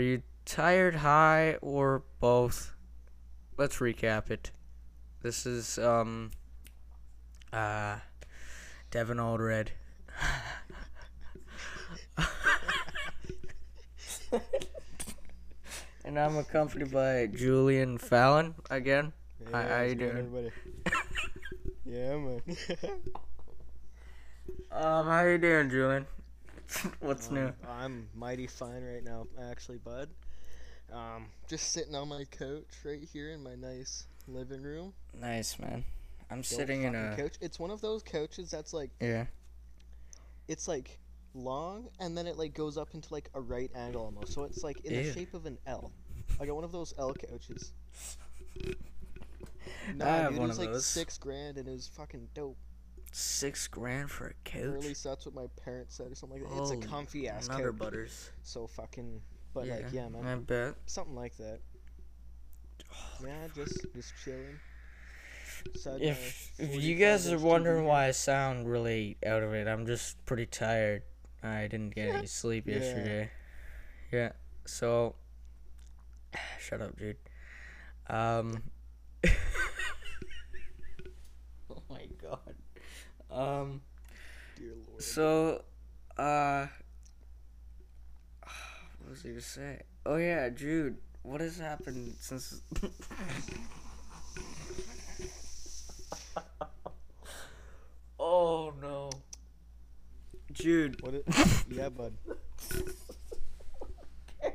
you tired, high, or both? Let's recap it. This is um uh Devin Oldred. and I'm accompanied by Julian Phalen again. Hi, how you how's it going, doing? everybody? yeah, man. Um, how you doing, Julian? What's new? Um, I'm mighty fine right now, actually, bud. Um, just sitting on my couch right here in my nice living room. Nice, man. I'm Dope sitting in a couch. It's one of those couches that's like yeah. it's like long and then it like goes up into like a right angle almost. So it's like in Ew. the shape of an L. I got one of those L couches. Nah, have dude, one it was of like those. six grand and it was fucking dope. Six grand for a Or at least that's what my parents said or something like that. It's a comfy ass couch. butters. So fucking but like yeah, man. I bet. Something like that. Yeah, just just chilling. Side If if you guys are wondering why I sound really out of it, I'm just pretty tired. I didn't get any sleep yesterday. Yeah. yesterday. Yeah. So shut up, dude. Um Oh my god. Um Dear Lord. So, uh, what was I gonna say? Oh yeah, Jude, what has happened since? oh no, Jude. What it, yeah, bud. I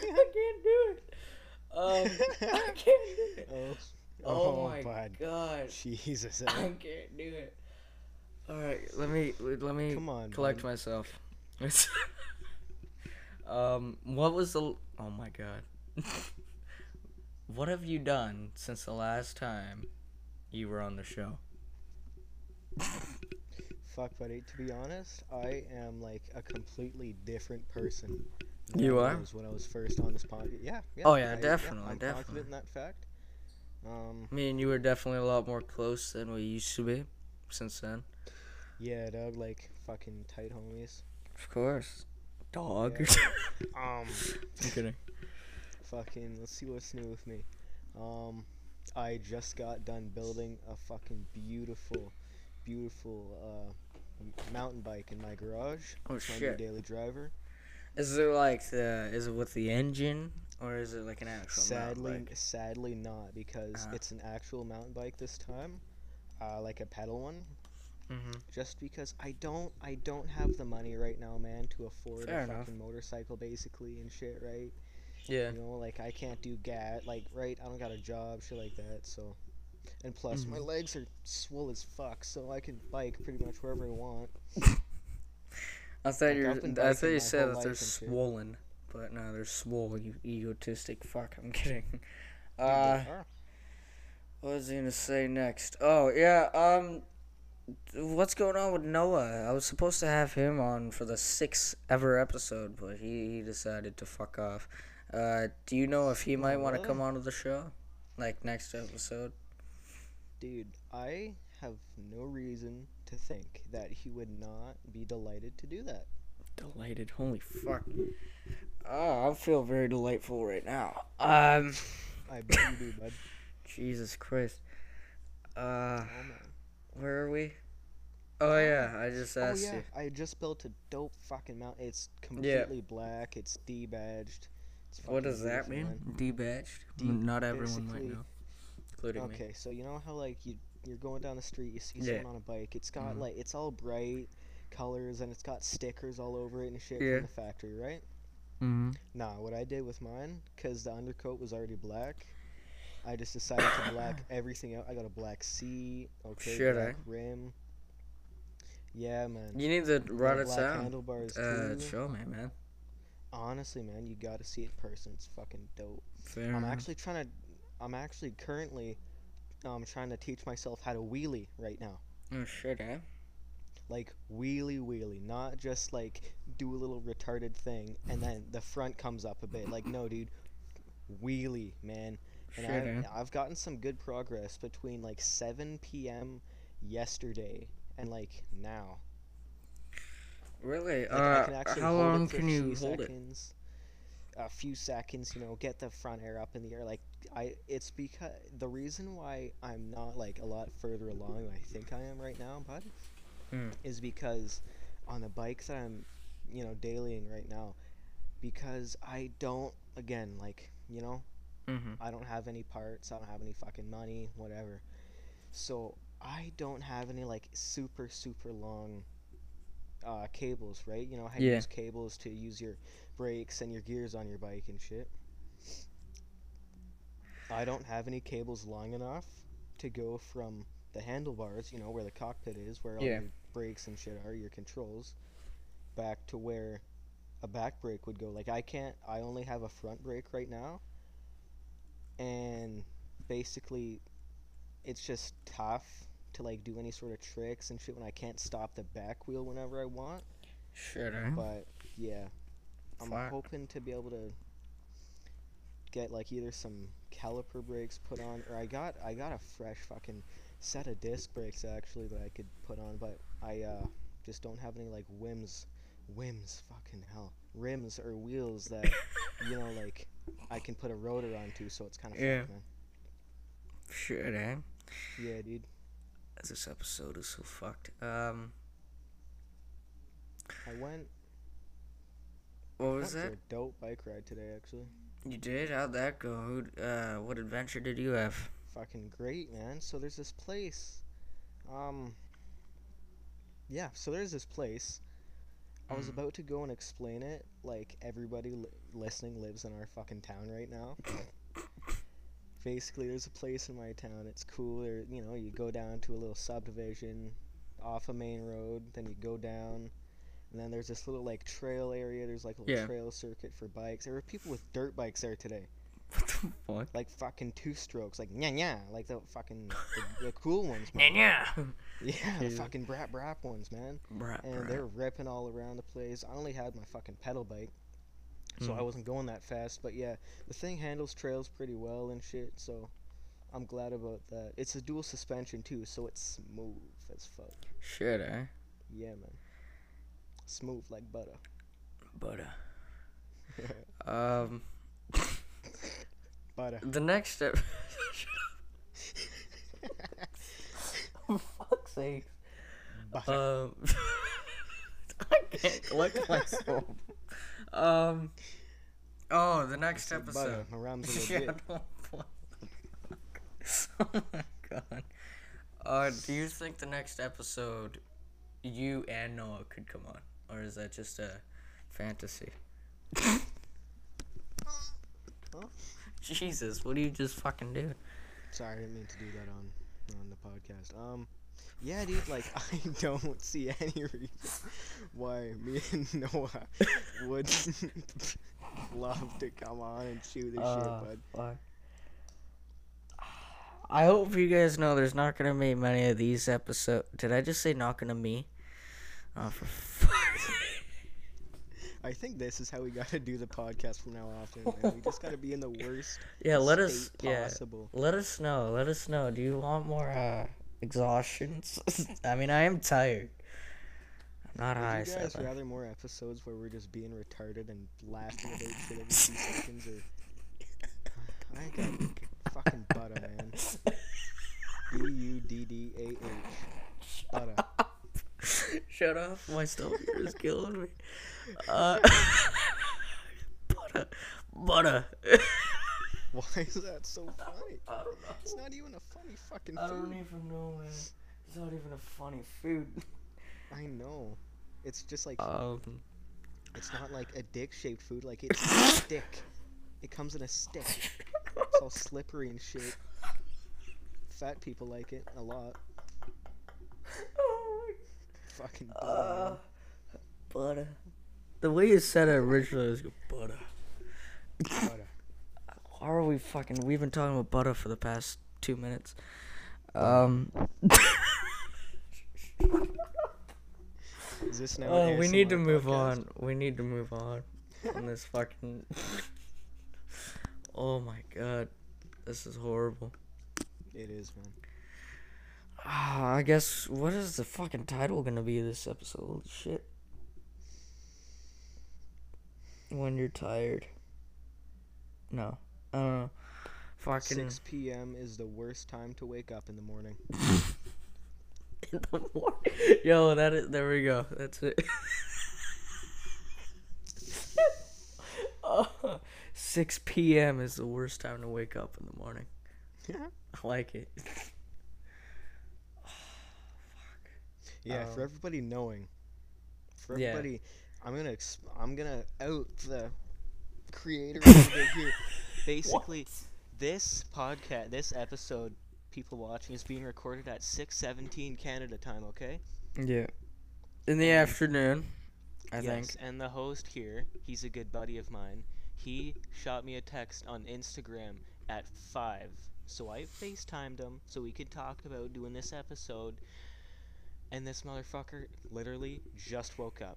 can't do it. Um, I can't do it. Oh, Oh, my bud. god, Jesus. I can't do it. All right, let me let me Come on, collect bud. myself. um, what was the? Oh my god. what have you done since the last time you were on the show? Fuck, buddy. To be honest, I am like a completely different person. You are? was when I was first on this podcast. Yeah, yeah. Oh, yeah, I- definitely, I'm definitely. confident in that fact. Um, Me and you were definitely a lot more close than we used to be. Since then, yeah, dog. Like fucking tight homies. of course. Dog. Um, I'm kidding. fucking. Let's see what's new with me. Um, I just got done building a fucking beautiful, beautiful uh, mountain bike in my garage. Oh It's my new shit. daily driver. Is it like the? Is it with the engine, or is it like an actual? mountain Sadly, bike? sadly not because Ah. it's an actual mountain bike this time, uh, like a pedal one. Mhm. Just because I don't, I don't have the money right now, man, to afford Fair a enough. fucking motorcycle, basically, and shit, right? Yeah. You know, like I can't do gat, like, right? I don't got a job, shit like that. So, and plus my Mhm. legs are swole as fuck, so I can bike pretty much wherever I want. I thought Like, you. I thought you said that they're and shit. swollen, but no, they're swole. You egotistic fuck. I'm kidding. Uh, what was I gonna say next? Oh yeah. Um, what's going on with Noah? I was supposed to have him on for the sixth ever episode, but he he decided to fuck off. Uh, do you know if he might want to really? come onto the show, like next episode? Dude, I have no reason to think that he would not be delighted to do that. Delighted. Holy fuck. Oh, I feel very delightful right now. Um. I bet you do, bud. Jesus Christ. Uh, Oh man. Where are we? Oh yeah, I just asked Oh asked yeah, you. I just built a dope fucking mount. It's completely black. It's debadged. It's What does that mean? Debadged? De- Not everyone might know, including me. Okay, so you know how like you you're going down the street, you see Yeah. someone on a bike. It's got Mhm. like it's all bright colors and it's got stickers all over it and shit Yeah. from the factory, right? Mm-hmm. Nah, what I did with mine, cause the undercoat was already black, I just decided to black everything out. I got a black seat, okay, Shit, black eh? rim. Yeah, man. You need to Got run it black down. handlebars Uh, too. show me, man. Honestly, man, you gotta see it in person. It's fucking dope. Fair I'm actually trying to, I'm actually currently, um, trying to teach myself how to wheelie right now. Oh shit, eh? Like wheelie wheelie, not just like do a little retarded thing and then the front comes up a bit. Like no, dude, wheelie, man. And eh? I've, I've gotten some good progress between like 7 p.m. yesterday and like now. Really? Like, uh, how long can you hold it? a few seconds, you know, get the front air up in the air. Like I, it's because the reason why I'm not like a lot further along than I think I am right now, bud, Mm. is because on the bike that I'm, you know, dailying right now, because I don't, again, like you know, Mm-hmm. I don't have any parts. I don't have any fucking money, whatever. So I don't have any like super super long uh, cables, right? You know how you Yeah. use cables to use your brakes and your gears on your bike and shit. I don't have any cables long enough to go from the handlebars, you know, where the cockpit is, where all Yeah. your brakes and shit are, your controls, back to where a back brake would go. Like I can't. I only have a front brake right now, and basically, it's just tough to like do any sort of tricks and shit when I can't stop the back wheel whenever I want. Shit, eh? But yeah, I'm hoping to be able to get like either some caliper brakes put on, or I got I got a fresh fucking set of disc brakes actually that I could put on, but I uh, just don't have any like whims, whims, fucking hell, rims or wheels that you know like I can put a rotor onto, so it's kind of Yeah. fucked, man. Shit, eh? Yeah, dude. This episode is so fucked. Um, I went. what was that? a dope bike ride today, actually. You did? How'd that go? Uh, what adventure did you have? fucking great, man. So there's this place. Um. Yeah, so there's this place. I was Mm. about to go and explain it like everybody li- listening lives in our fucking town right now. Basically, there's a place in my town. It's cool. There, you know, you go down to a little subdivision off a main road, then you go down, and then there's this little like trail area. There's like a little Yeah. trail circuit for bikes. There were people with dirt bikes there today What the fuck? like fucking two strokes, like yeah nya, like the fucking the, the cool ones, man. yeah. Yeah, the fucking brap brap ones, man. Bruh, And bruh. they're ripping all around the place. I only had my fucking pedal bike, so I Mm. wasn't going that fast. But yeah, the thing handles trails pretty well and shit. So I'm glad about that. It's a dual suspension too, so it's smooth as fuck. Shit, eh? Yeah, man. Smooth like butter. But, uh, um, butter. the next step. For fuck's sake. butter. Um, I can't collect myself. Um, oh, the next episode. Yeah, oh my god. Uh, do you think the next episode, you and Noah could come on, or is that just a fantasy? Huh? Jesus, what do you just fucking do? Sorry, I didn't mean to do that on on the podcast. Um, yeah, dude, like I don't see any reason why me and Noah would love to come on and shoot this Uh, shit, fuck. I hope you guys know there's not gonna be many of these episodes. Did I just say not gonna me? Oh, for fuck's sake. I think this is how we gotta do the podcast from now on. Man. We just gotta be in the worst Yeah, let us. Yeah, possible. let us know. Let us know. Do you want more uh exhaustions? I mean, I am tired. I'm not high. Would you guys rather more episodes where we're just being retarded and laughing about shit every two seconds, or I got fucking butter, man. B U D D A H. Butter. Shut up! My stomach is killing me. Uh, butter, butter. Why is that so funny? I don't know. It's not even a funny fucking I don't food. even know, man. It's not even a funny food. I know. It's just like Um, it's not like a dick-shaped food. Like it's a stick. It comes in a stick. It's all slippery and shit. Fat people like it a lot. oh Fucking my- butter. uh, butter. The way you said it originally was butter. butter. Why are we fucking? We've been talking about butter for the past two minutes. Um. Is this now? Oh, we need to move podcast? on. We need to move on on this fucking. oh my god, this is horrible. It is, man. Ah, I guess what is the fucking title gonna be of this episode? Shit. When you're tired. No. I don't know. Fucking 6 p.m. is the worst time to wake up in the morning. in the morning. Yo, that is. There we go. That's it. oh, 6 p.m. is the worst time to wake up in the morning. Yeah. I like it. Yeah, for Um, everybody knowing, for yeah. everybody, I'm gonna exp- I'm gonna out the creator bit here. Basically, this podcast, this episode, people watching is being recorded at 6:17 Canada time. Okay. Yeah. In the afternoon, I yes, think. and the host here, he's a good buddy of mine. He shot me a text on Instagram at five, so I FaceTimed him so we could talk about doing this episode. And this motherfucker literally just woke up.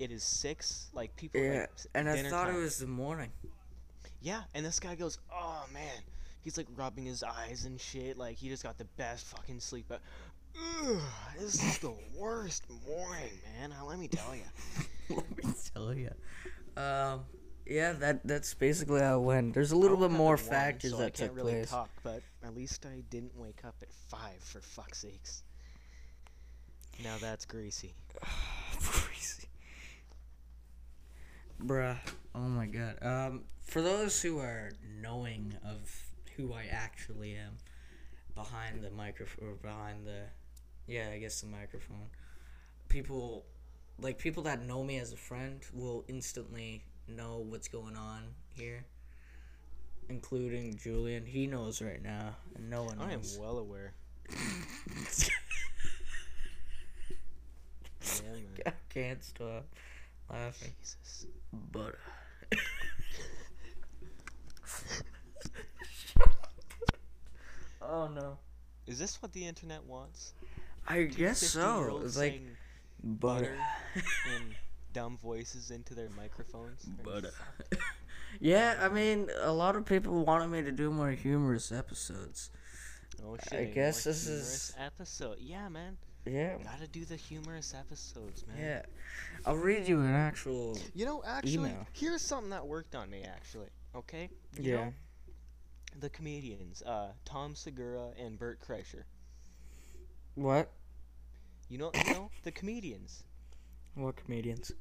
It is six, like people. Yeah, like, and I thought it was the morning. Yeah, and this guy goes, "Oh man," he's like rubbing his eyes and shit. Like he just got the best fucking sleep. But, ugh, this is the worst morning, man. Let me tell you. Let me tell you. Um, yeah, that that's basically how it went. There's a little bit more one, factors so that I can't took really place. talk, but at least I didn't wake up at five for fuck's sakes. Now that's greasy. Crazy. Bruh. Oh my god. Um, for those who are knowing of who I actually am behind the microphone or behind the yeah, I guess the microphone. People like people that know me as a friend will instantly know what's going on here. Including Julian. He knows right now. And no one I am knows. well aware. Yeah, man. I can't stop laughing. Jesus. But uh, Oh no. Is this what the internet wants? I guess so. It's like saying uh, butter. in dumb voices into their microphones. Butter. Uh, yeah, I mean, a lot of people wanted me to do more humorous episodes. Oh shit! I a more guess this humorous is- episode. Yeah, man. Yeah. Gotta do the humorous episodes, man. Yeah. I'll read you an actual. You know, actually, Email. here's something that worked on me. Actually, okay. You Yeah. know, the comedians, uh, Tom Segura and Bert Kreischer. What? You know, you know the comedians. What comedians?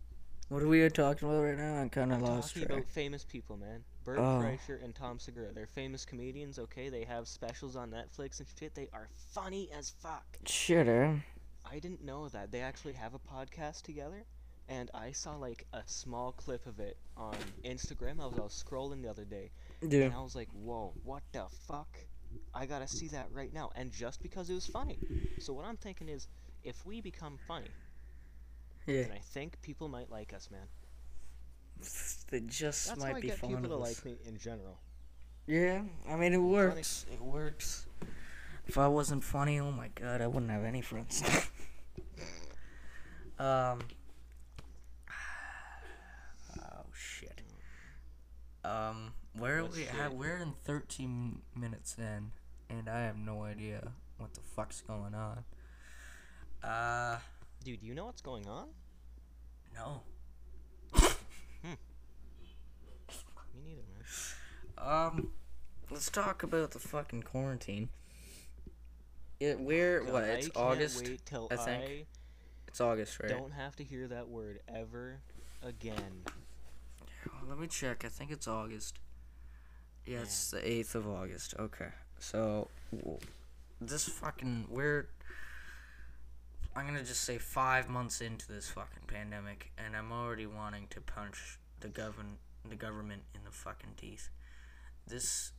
What are we talking about right now? I'm kind of lost talking track. about famous people, man. Bert Oh. Kreischer and Tom Segura. They're famous comedians, okay? They have specials on Netflix and shit. They are funny as fuck. Shit, eh? I didn't know that they actually have a podcast together, and I saw like a small clip of it on Instagram. I was, I was scrolling the other day, Dude. and I was like, "Whoa, what the fuck? I gotta see that right now!" And just because it was funny. So what I'm thinking is, if we become funny, Yeah. then I think people might like us, man. They just That's might be fond people to like me in general. Yeah, I mean it funny. works. It works. If I wasn't funny, oh my god, I wouldn't have any friends. um. Oh shit. Um, where are What we shit? at? We're in 13 minutes in, and I have no idea what the fuck's going on. Uh, Dude, you know what's going on? no. Me neither, man. Um, let's talk about the fucking quarantine. It we're God, what? It's August. Wait till I think. I It's August, right? don't have to hear that word ever again. Let me check. I think it's August. Yeah, it's the 8th of August. Okay. So, this fucking. We're. I'm gonna just say five months into this fucking pandemic, and I'm already wanting to punch the govern the government in the fucking teeth. This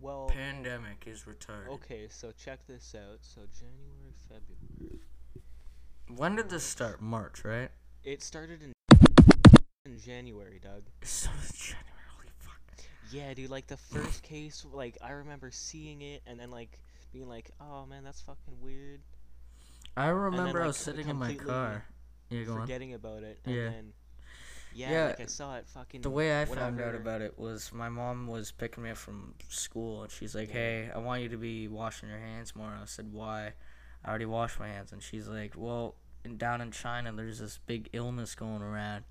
Well, pandemic is retarded. okay, so check this out. So January, February. When did this start? March, right? It started in in January, Doug. So January. Holy fuck. Yeah, dude, like the first case, like I remember seeing it and then like being like, "Oh man, that's fucking weird." I remember I like, was sitting in my car. Yeah, go on. forgetting about it. And Yeah. Then, yeah, Yeah, like I saw it fucking. The way I found out about it was my mom was picking me up from school and she's like, "Hey, I want you to be washing your hands more." I said, "Why?" I already washed my hands, and she's like, "Well, in, down in China, there's this big illness going around,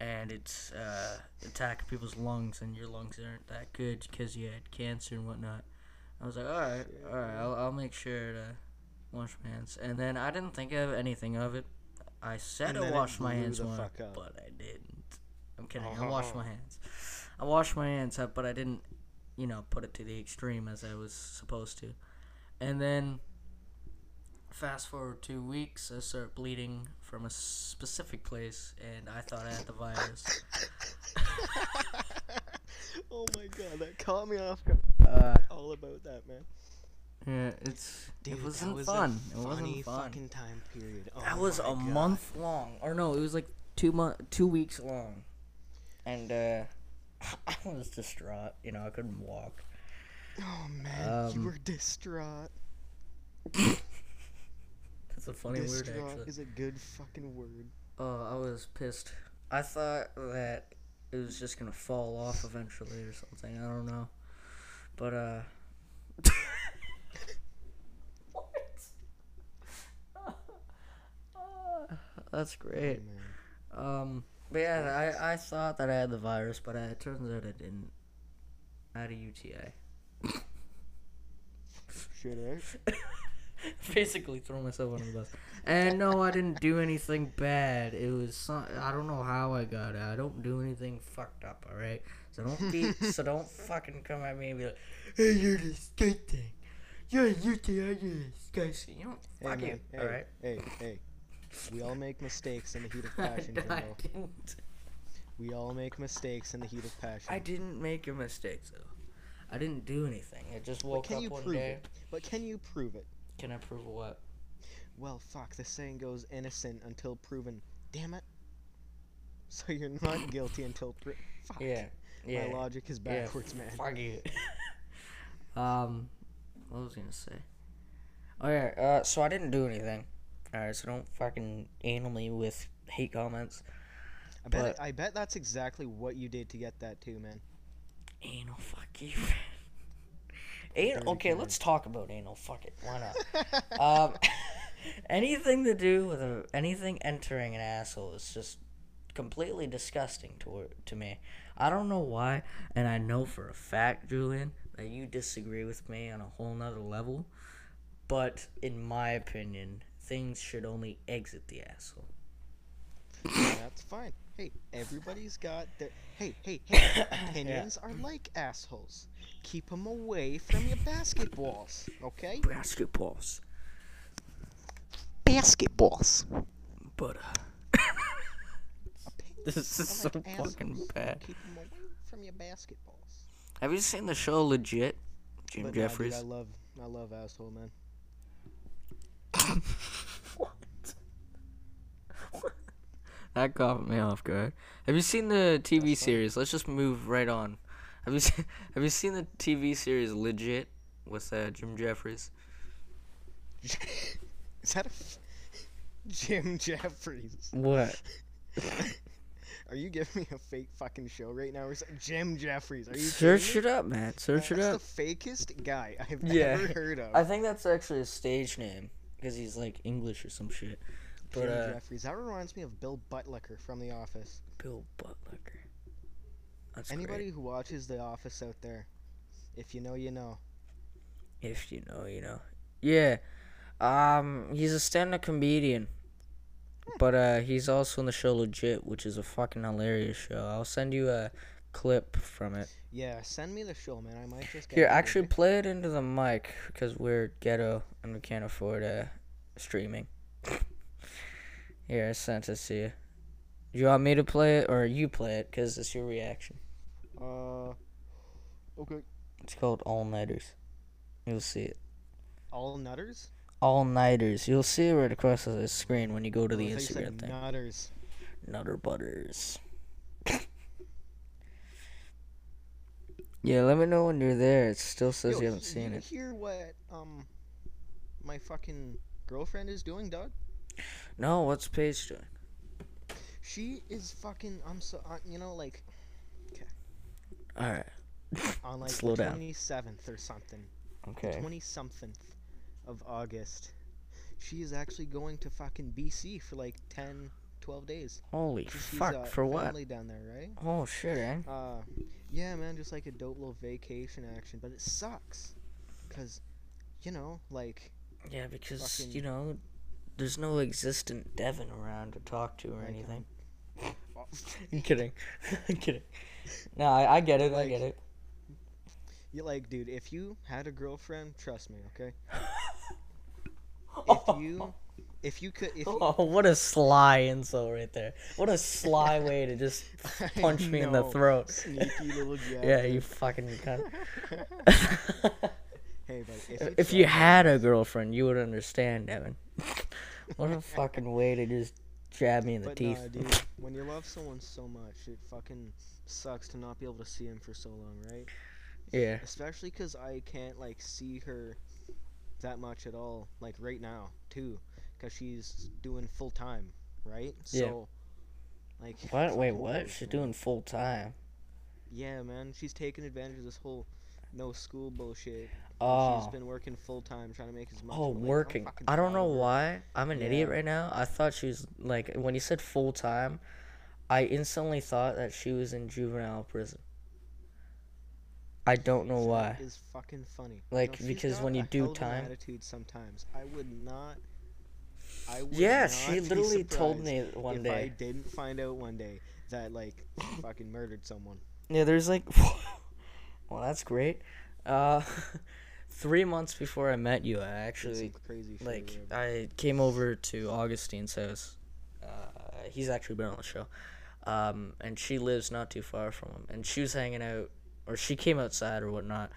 and it's uh, attacking people's lungs, and your lungs aren't that good because you had cancer and whatnot. I was like, all right, all right, I'll, I'll make sure to wash my hands. And then I didn't think of anything of it. I said I to then it wash my hands the more, fuck up. but I didn't. I'm kidding. I washed my hands. I washed my hands up, but I didn't, you know, put it to the extreme as I was supposed to. And then, fast forward two weeks, I start bleeding from a specific place, and I thought I had the virus. oh my god, that caught me off guard. Uh, All about that, man. Yeah, it's Dude, it wasn't was fun. It wasn't fun. fucking time period. Oh That was a God. month long, or no, it was like two month, two weeks long, and uh, I was distraught. You know, I couldn't walk. Oh man, you Um, were distraught. That's a funny word, distraught actually. is a good fucking word. Oh, I was pissed. I thought that it was just gonna fall off eventually or something. I don't know, but uh. what? That's great. Um, but yeah, I, I thought that I had the virus, but it turns out I didn't. I had a UTI. Shit, eh? Basically, throw myself under the bus. And no, I didn't do anything bad. It was some, I don't know how I got it. I don't do anything fucked up. All right. So don't be. so don't fucking come at me and be like, "Hey, you're disgusting. You're a UTI. You're disgusting." You don't. Hey, Fuck man, you. hey, all right. hey, hey. We all make mistakes in the heat of passion, I didn't. We all make mistakes in the heat of passion. I didn't make a mistake though. I didn't do anything. I just woke can up you one prove day. it? But can you prove it? Can I prove what? Well, fuck, the saying goes innocent until proven. Damn it. So you're not guilty until pro- fuck. Yeah. Yeah. My logic is yeah, backwards, man. Fuck you. um, what was I gonna say? Oh yeah. Uh, so I didn't do anything. All right. So don't fucking anal me with hate comments. I bet but- I bet that's exactly what you did to get that too, man. Anal. Fuck you. anal. Okay. Let's talk about anal. Fuck it. Why not? um, anything to do with a, anything entering an asshole is just completely disgusting to to me. I don't know why, and I know for a fact, Julian, that you disagree with me on a whole nother level. But in my opinion, things should only exit the asshole. that's fine. Hey, everybody's got their. Hey, hey, hey. Opinions are like assholes. Keep them away from your basketballs, okay? Basketballs, Basketballs. but uh, this is so like fucking bad. Keep them away from your basketballs. Have you seen the show Legit? Jim But nah, dude, Jeffries. I love, I love asshole man. what? that caught me off guard. Have you seen the TV series? Let's just move right on. Have you seen Have you seen the TV series Legit with uh, Jim Jeffries? Is that a f- Jim Jeffries? What? Are you giving me a fake fucking show right now? Or Jim Jeffries? Are you Search it up, man. Search it That's up. the fakest guy I've Yeah. ever heard of. I think that's actually a stage name because he's like English or some shit. But uh, Jeffries. That reminds me of Bill Buttlicker from The Office. Bill Buttlicker. That's Anybody great. who watches The Office out there, if you know, you know. If you know, you know. Yeah. Um, he's a stand-up comedian. But uh, he's also in the show Legit, which is a fucking hilarious show. I'll send you a clip from it. Yeah, send me the show, man. I might just get Here, actually play it into the mic because we're ghetto and we can't afford uh, streaming. Here, I sent it to you. You want me to play it or you play it? Because it's your reaction. Uh, okay. It's called All Nighters. You'll see it. All nutters? All Nighters. You'll see it right across the screen when you go to Oh, the I thought you said Instagram thing. Nutters. Nutter Butters. yeah, let me know when you're there. It still says Yo, you haven't y- seen you it. hear what um my fucking girlfriend is doing, Doug? No, what's Paige doing? She is fucking. I'm so. Uh, you know, like Okay. Alright, on like Slow the down. 27th or something. okay. Twenty something of August. She is actually going to fucking BC for like 10, 12 days. Holy fuck! uh, for what? down there, right? Oh shit, eh? Uh, yeah, man, just like a dope little vacation action, but it sucks, cause, you know, like, Yeah, because fucking- you know, there's no existent Devin around to talk to or anything. I'm kidding. I'm kidding. No, I, I get it. I Like- get it. you like, dude, if you had a girlfriend, trust me, okay. If you, if you could, if you, Oh, what a sly insult right there. What a sly way to just punch me in the throat. sneaky little jab. Yeah, you fucking cunt. hey, but if you, if you had a girlfriend, you would understand, Devin. what a fucking way to just jab me in the But teeth. nah, dude, when you love someone so much, it fucking sucks to not be able to see him for so long, right? Yeah. especially because I can't like see her that much at all, like right now too, 'cause she's doing full time, right? Yeah. So, like. What? Wait, what? She's doing full time. Yeah, man, she's taking advantage of this whole no school bullshit. Oh. She's been working full time trying to make as much. Oh, but, like, I'm working. I don't know why. I'm an idiot right now. I thought she was like when you said full time, I instantly thought that she was in juvenile prison. I don't know why. is fucking funny. Like, she's because when you do hell of an time- attitude sometimes. I would not. I would Yeah, she literally told me one if day. I didn't find out one day that like fucking murdered someone. Yeah, there's like, well, that's great. Uh, three months before I met you, I actually crazy like. I came over to Augustine's house. Uh, he's actually been on the show, um, and she lives not too far from him. And she was hanging out, or she came outside or whatnot,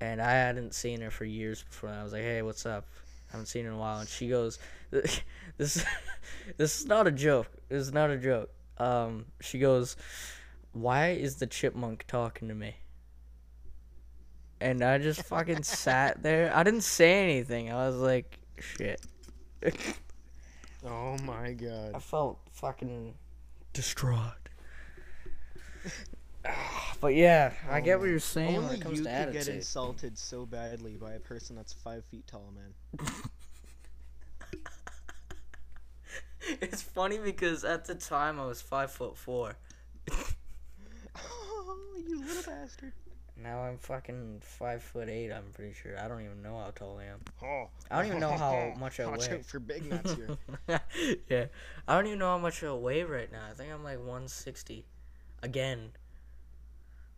and I hadn't seen her for years before. And I was like, "Hey, what's up? Haven't seen in a while." And she goes, "This, this is not a joke. This is not a joke." Um, she goes, "Why is the chipmunk talking to me?" And I just fucking sat there. I didn't say anything. I was like, "Shit." oh my god. I felt fucking distraught. but yeah, I get what um, you're saying when Only it comes you to could get insulted so badly by a person that's five feet tall, man. it's funny because at the time I was five foot four. oh, you little bastard. Now I'm fucking five foot eight. I'm pretty sure. I don't even know how tall I am. Oh. I don't even know how much I Watch weigh. out for big nuts here. yeah, I don't even know how much I weigh right now. I think I'm like 160. Again.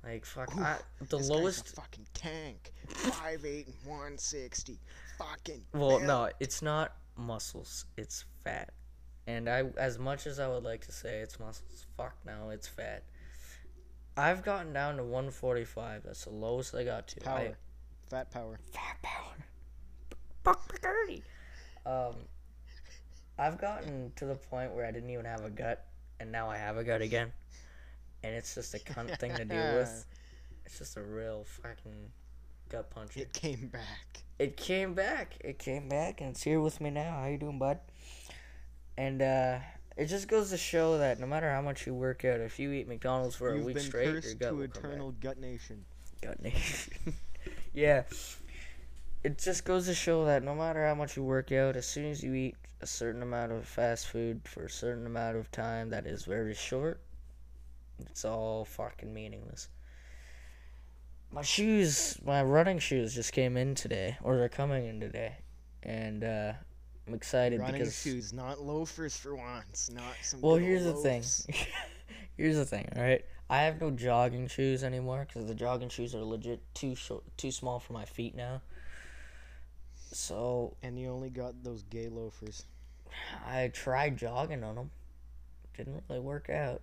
Like fuck, Ooh, I, the lowest. a fucking tank. 5'8 and 160. Fucking. Well, no, it's not muscles. It's fat. And I, as much as I would like to say it's muscles, fuck no, it's fat. I've gotten down to 145. That's the lowest I got to. I, Power. Fat power. fat power. Fuck dirty. Um, I've gotten to the point where I didn't even have a gut, and now I have a gut again, and it's just a cunt thing to deal with. It's just a real fucking gut punch. It came back. It came back. It came back, and it's here with me now. How you doing, bud? And uh, it just goes to show that no matter how much you work out, if you eat McDonald's for You've a week straight, your gut to will eternal gut nation. Gut nation. yeah. It just goes to show that no matter how much you work out, as soon as you eat a certain amount of fast food for a certain amount of time that is very short, it's all fucking meaningless. My shoes, my running shoes just came in today, or they're coming in today. And uh, I'm excited because Running because. shoes, not loafers for once. Not some. Well, here's the old thing. here's the thing, all right? I have no jogging shoes anymore because the jogging shoes are legit too short, too small for my feet now. So And you only got those gay loafers. I tried jogging on them. Didn't really work out.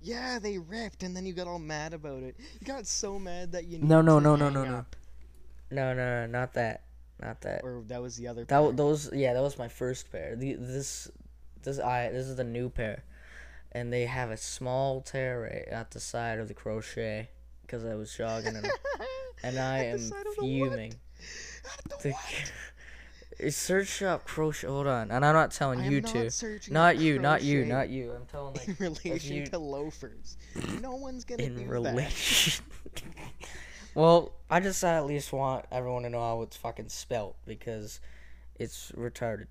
Yeah, they ripped, and then you got all mad about it. You got so mad that you. No, no, to no, no, hang no, no. up. No, no, no, not that, not that. Or that was the other. That pair. w- those, yeah, that was my first pair. The this, this I this is the new pair, and they have a small tear right at the side of the crochet because I was jogging in 'em. and I At the am side of the what? fuming. At the The- what? Search up crochet. Hold on, and I'm not telling I am you not to. Not you, not you, not you. I'm telling like in relation you- to loafers. No one's gonna in do that. relation. well, I just at least want everyone to know how it's fucking spelt because it's retarded.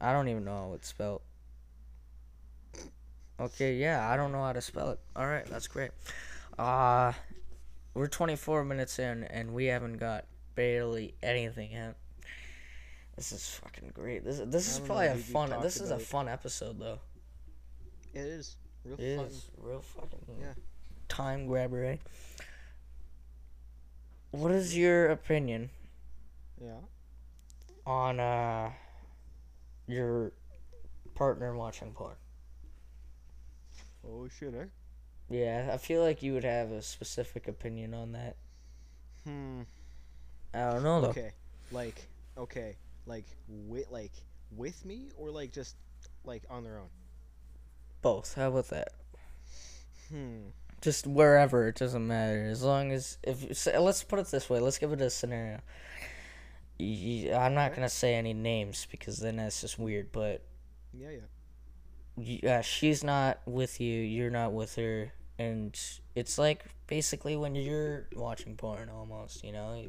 I don't even know how it's spelt. Okay, yeah, I don't know how to spell it. All right, that's great. Uh we're 24 minutes in and we haven't got barely anything yet. This is fucking great. This this is probably a fun. This is a fun episode though. It is real It fun. is real fucking Yeah. time grabber, eh? What is your opinion Yeah. on uh your partner watching porn? Oh shit, eh? Yeah, I feel like you would have a specific opinion on that. Hmm. I don't know though. Okay. Like okay. Like with like with me or like just like on their own. Both. How about that? Hmm. Just wherever it doesn't matter as long as if say, let's put it this way. Let's give it a scenario. I'm not gonna say any names because then that's just weird. But Yeah, yeah. y- uh, she's not with you. You're not with her, and it's like basically when you're watching porn almost. You know,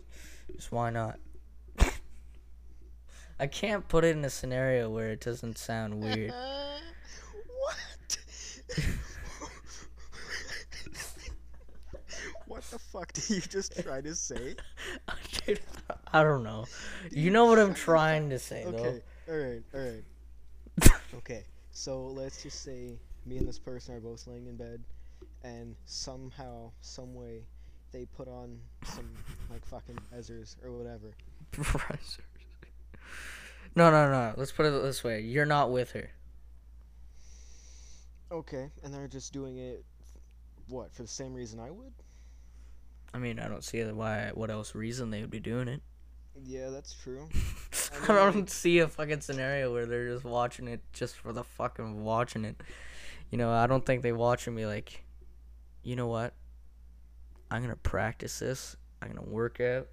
just why not? I can't put it in a scenario where it doesn't sound weird. what? what the fuck did you just try to say? Dude, I don't know. You know what I'm trying to say, though. Okay, alright, alright. okay, so let's just say me and this person are both laying in bed, and somehow, some way, they put on some, like, fucking Ezers or whatever. Browsers. No, no, no. Let's put it this way. You're not with her. Okay, and they're just doing it, what, for the same reason I would? I mean, I don't see why. What else reason they would be doing it? Yeah, that's true. I I don't see a fucking scenario where they're just watching it just for the fucking watching it. You know, I don't think they watch and be like, you know what? I'm gonna practice this. I'm gonna work out,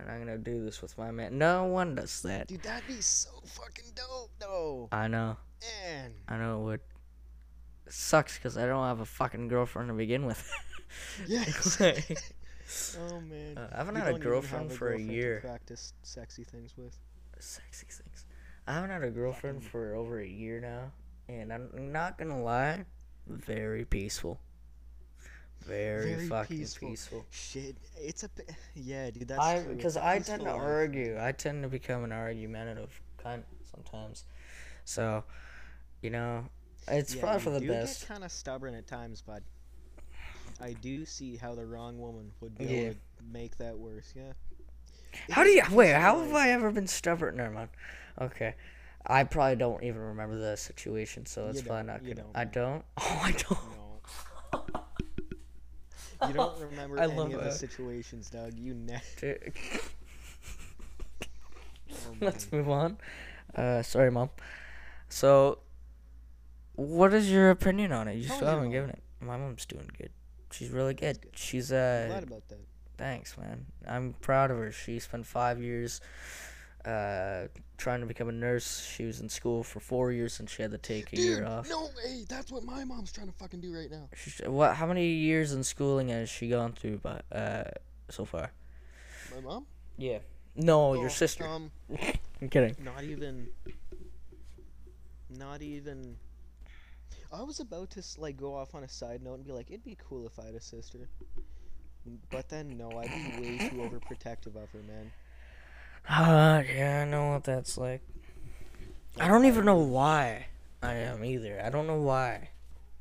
and I'm gonna do this with my man. No one does that. Dude, that'd be so fucking dope, though. I know. Man. I know it would. It sucks because I don't have a fucking girlfriend to begin with. Yeah. Like, oh man. Uh, I haven't You had a girlfriend have for a girlfriend to year. Practice sexy things with. sexy things. I haven't had a girlfriend for over a year now, and I'm not gonna lie, very peaceful. Very, Very fucking peaceful. peaceful. Shit, it's a bit. Yeah, dude, that's I true. Because I tend to life. argue. I tend to become an argumentative cunt sometimes. So, you know, it's Yeah, probably for the best. get kind of stubborn at times, but I do see how the wrong woman would be Yeah. able to make that worse. Yeah. It How do you wait? How have. I ever been stubborn? Never mind. Okay, I probably don't even remember the situation, so it's You probably not you gonna. don't, I don't. Oh, I don't. You don't remember I any love of the that. situations, Doug. You ne- Dude, oh, Let's move on. Uh, sorry, mom. So, what is your opinion on it? You How still is your haven't given it. My mom's doing good. She's really good. She's uh, glad about that. thanks, man. I'm proud of her. She spent five years, uh, trying to become a nurse. She was in school for four years, and she had to take a year off. no way. That's what my mom's trying to fucking do right now. She's, what? How many years in schooling has she gone through? But uh, so far. My mom? Yeah. No, Oh, your sister. Um, I'm kidding. not even. Not even. I was about to like go off on a side note and be like, it'd be cool if I had a sister. But then no, I'd be way too overprotective of her, man. Uh, yeah, I know what that's like. I don't even know why I am either. I don't know why.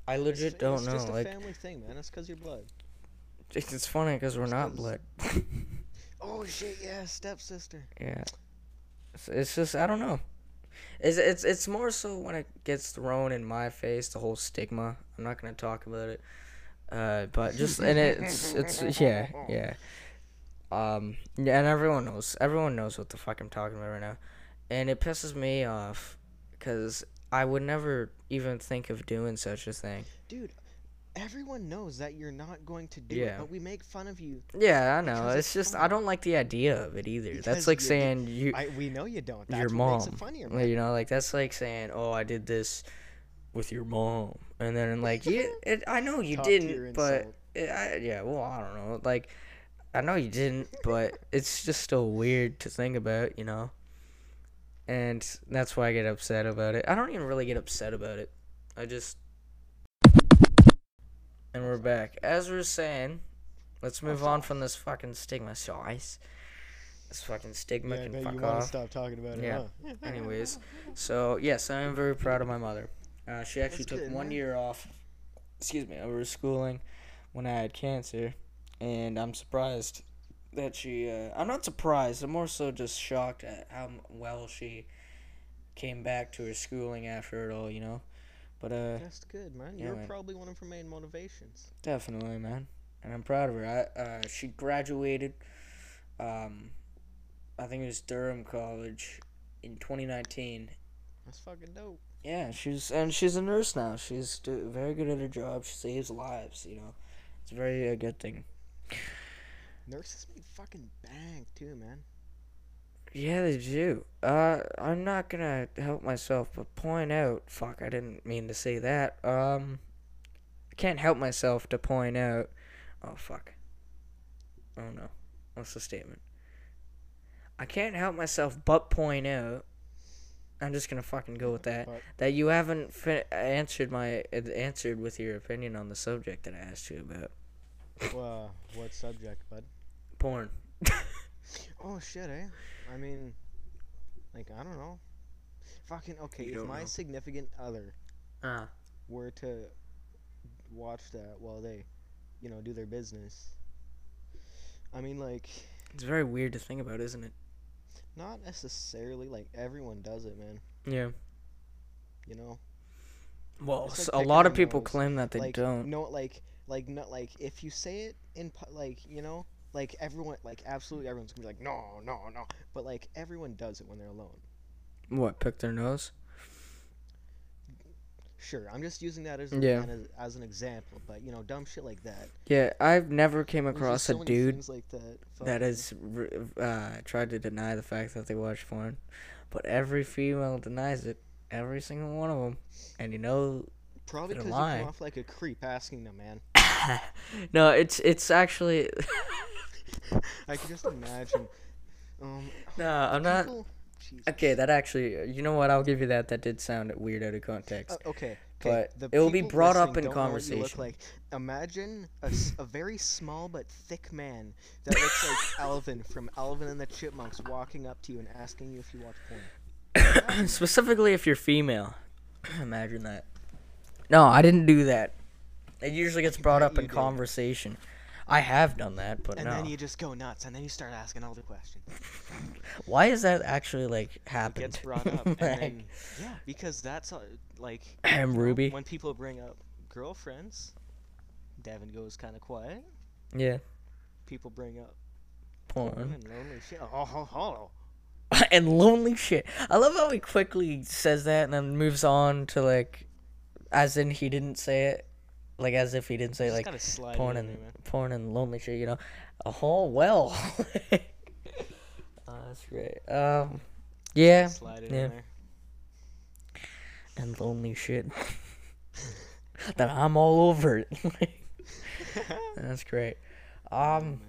I It's- legit don't it's know. It's just a Like, family thing, man. It's cause you're blood. it's, it's funny because we're not blood. Oh shit, yeah, stepsister. yeah, it's, it's just I don't know. It's it's it's more so when it gets thrown in my face, the whole stigma. I'm not gonna talk about it. Uh, but just and it's it's yeah yeah. Um, yeah, and everyone knows everyone knows what the fuck I'm talking about right now, and it pisses me off, cause I would never even think of doing such a thing. Dude, everyone knows that you're not going to do Yeah. it, but we make fun of you. Yeah, I know. It's it's just I don't like the idea of it either. Because That's like you- saying you I we know you don't. That's your mom. makes it funnier, man. you know, like that's like saying, "Oh, I did this with your mom," and then like, yeah, it, I know you tier didn't, but it, I, yeah, well, I don't know. Like, I know you didn't, but it's just still weird to think about, you know. And that's why I get upset about it. I don't even really get upset about it. I just And we're back. As we're saying, let's move on from this fucking stigma sauce. This fucking stigma Yeah, I can fuck you want to off. stop talking about Yeah. it, huh? Anyways, so yes, I am very proud of my mother. Uh, she actually That's took good, one man. year off. Excuse me, over schooling when I had cancer, and I'm surprised that she. Uh, I'm not surprised. I'm more so just shocked at how well she came back to her schooling after it all. You know, but uh, That's good, man. Yeah, You're man. probably one of her main motivations. Definitely, man, and I'm proud of her. I uh, she graduated, um, I think it was Durham College, in 2019. That's fucking dope. Yeah, she's and she's a nurse now. She's very good at her job. She saves lives. You know, it's a very uh, good thing. Nurses make fucking bank too, man. Yeah, they do. Uh, I'm not gonna help myself, but point out. Fuck, I didn't mean to say that. Um, I can't help myself to point out. Oh fuck. Oh no, what's the statement? I can't help myself but point out. I'm just gonna fucking go with that. But- That you haven't answered my answered with your opinion on the subject that I asked you about Well, what subject, bud? porn. Oh shit, eh? I mean, like I don't know. Fucking okay. You if my know. significant other Ah. were to watch that while they, you know, do their business. I mean, like, It's very weird to think about, isn't it? not necessarily like everyone does it, man. Yeah. You know, Well, like a lot of people nose. claim that they like don't. no, like, like not like if you say it in like you know, like everyone, like absolutely everyone's gonna be like, no, no, no. But like everyone does it when they're alone. What? Pick their nose? Sure, I'm just using that as Yeah. an, as, as an example, but you know, dumb shit like that. Yeah, I've never came across so a dude like that. that has uh, tried to deny the fact that they watch porn, but every female denies it. Every single one of them, and you know, probably because you come off like a creep asking them, man. no, it's it's actually I can just imagine. Um, no, I'm not. Jesus. Okay, that actually, you know what? I'll give you that. That did sound weird out of context. Uh, okay, But okay. the it will be brought up in don't know what you conversation. Look like imagine a very small but thick man that looks like Alvin from Alvin and the Chipmunks walking up to you and asking you if you watch porn. Specifically, if you're female, imagine that. No, I didn't do that. It usually gets brought up in conversation. I have done that, but no And no. then you just go nuts, and then you start asking all the questions. Why is that actually like It happened? gets brought up, and Like, then yeah, because that's like know, Ruby. When people bring up girlfriends, Devin goes kind of quiet. yeah, People bring up porn and lonely shit. Oh, oh, oh. and lonely shit. I love how he quickly says that and then moves on to like, as in he didn't say it, like as if he didn't say Just like gotta slide it porn and there, porn and lonely shit. You know, oh well. oh, that's great. Um, yeah, Slide it yeah. in there. and lonely shit. that I'm all over it. that's great. Oh, Um, man.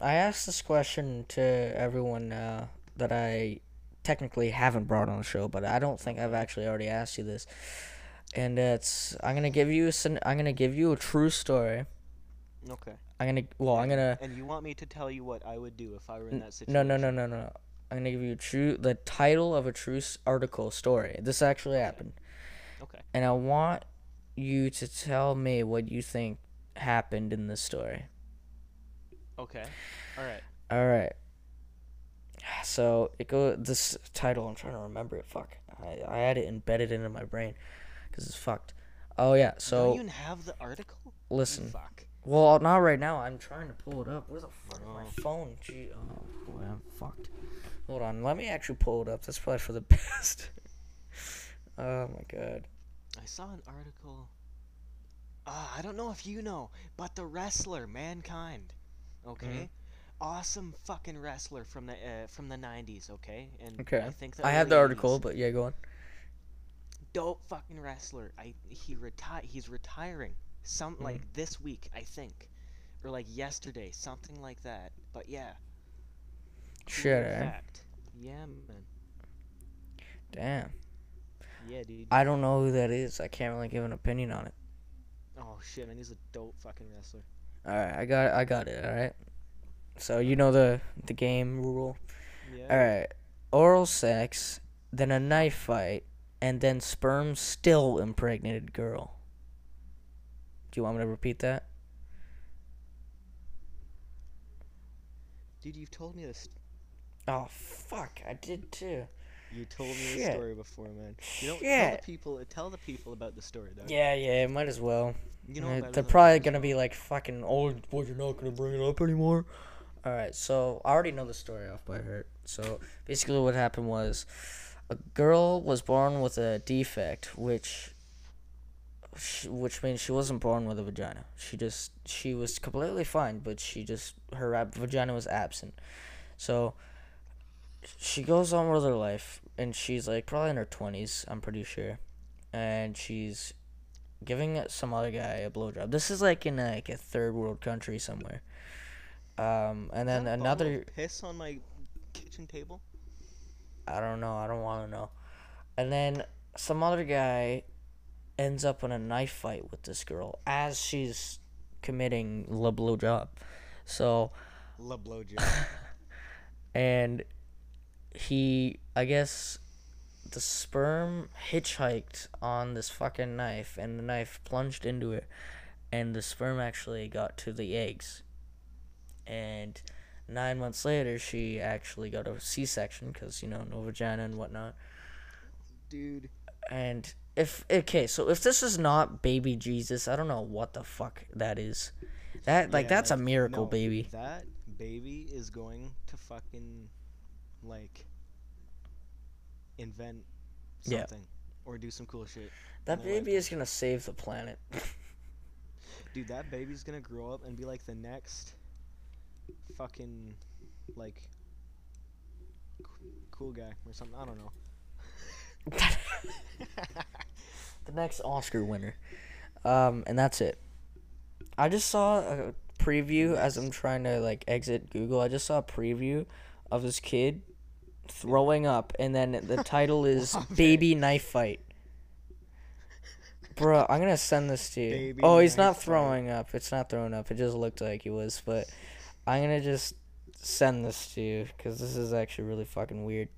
I asked this question to everyone uh, that I technically haven't brought on the show, but I don't think I've actually already asked you this. And it's I'm gonna give you I'm gonna give you a true story. Okay. I'm gonna well I'm gonna And you want me to tell you what I would do if I were in that situation? no no no no no I'm gonna give you true the title of a true article story. This actually happened, Okay. and I want you to tell me what you think happened in this story. Okay. All right. All right. So it go this title. I'm trying to remember it. Fuck. I I had it embedded into my brain, cause it's fucked. Oh yeah. so. Don't you even have the article? Listen. Fuck. Well, not right now. I'm trying to pull it up. Where's the fuck is my Oh. phone? Gee. Oh boy, I'm fucked. Hold on. Let me actually pull it up. That's probably for the best. oh my god. I saw an article. Ah, I don't know if you know, but the wrestler Mankind, okay, Mm-hmm. awesome fucking wrestler from the uh, from the '90s, okay, and Okay. I think I have the article, but yeah, go on. Dope fucking wrestler. I he reti- he's retiring some Mm-hmm. like this week, I think, or like yesterday, something like that. But yeah, Shit, eh? Yeah, man. Damn. Yeah, dude. I don't know who that is. I can't really give an opinion on it. Oh shit, man, he's a dope fucking wrestler. All right, I got it, I got it. All right. So you know the the game rule. Yeah. All right. Oral sex, then a knife fight, and then sperm still impregnated girl. Do you want me to repeat that? Dude, you've told me this. Oh fuck! I did too. You told me Shit. this story before, man. You know, tell Shit. the people. Tell the people about the story, though. Yeah, yeah. Might as well. You know, Uh, they're probably gonna be like fucking old. Well, you're not gonna bring it up anymore. All right, so I already know the story off by heart. So basically, what happened was, a girl was born with a defect, which, which means she wasn't born with a vagina. She just she was completely fine, but she just her ab- vagina was absent. So she goes on with her life, and she's like probably in her twenties. I'm pretty sure, and she's giving some other guy a blowjob. This is like in like a third world country somewhere. Um, and then that a bottle of another, piss on my kitchen table. I don't know, I don't want to know. And then some other guy ends up in a knife fight with this girl as she's committing the blowjob. So, La blowjob. and he, I guess, the sperm hitchhiked on this fucking knife, and the knife plunged into it, and the sperm actually got to the eggs. And nine months later, she actually got a C section because, you know, no vagina and whatnot. Dude, And if, okay, so if this is not baby Jesus, I don't know what the fuck that is. That, like, Yeah, that's a miracle, no, baby. That baby is going to fucking like invent Yeah. something or do some cool shit. That baby is gonna save the planet. Dude, that baby's gonna grow up and be like the next fucking like c- cool guy or something. I don't know. the next Oscar winner. Um, and that's it. I just saw a preview as I'm trying to like exit Google. I just saw a preview of this kid throwing up, and then the title is "Baby Knife Fight." Bro, I'm gonna send this to you. Baby oh, he's not knife fight. throwing up. It's not throwing up. It just looked like he was, but I'm gonna just send this to you because this is actually really fucking weird.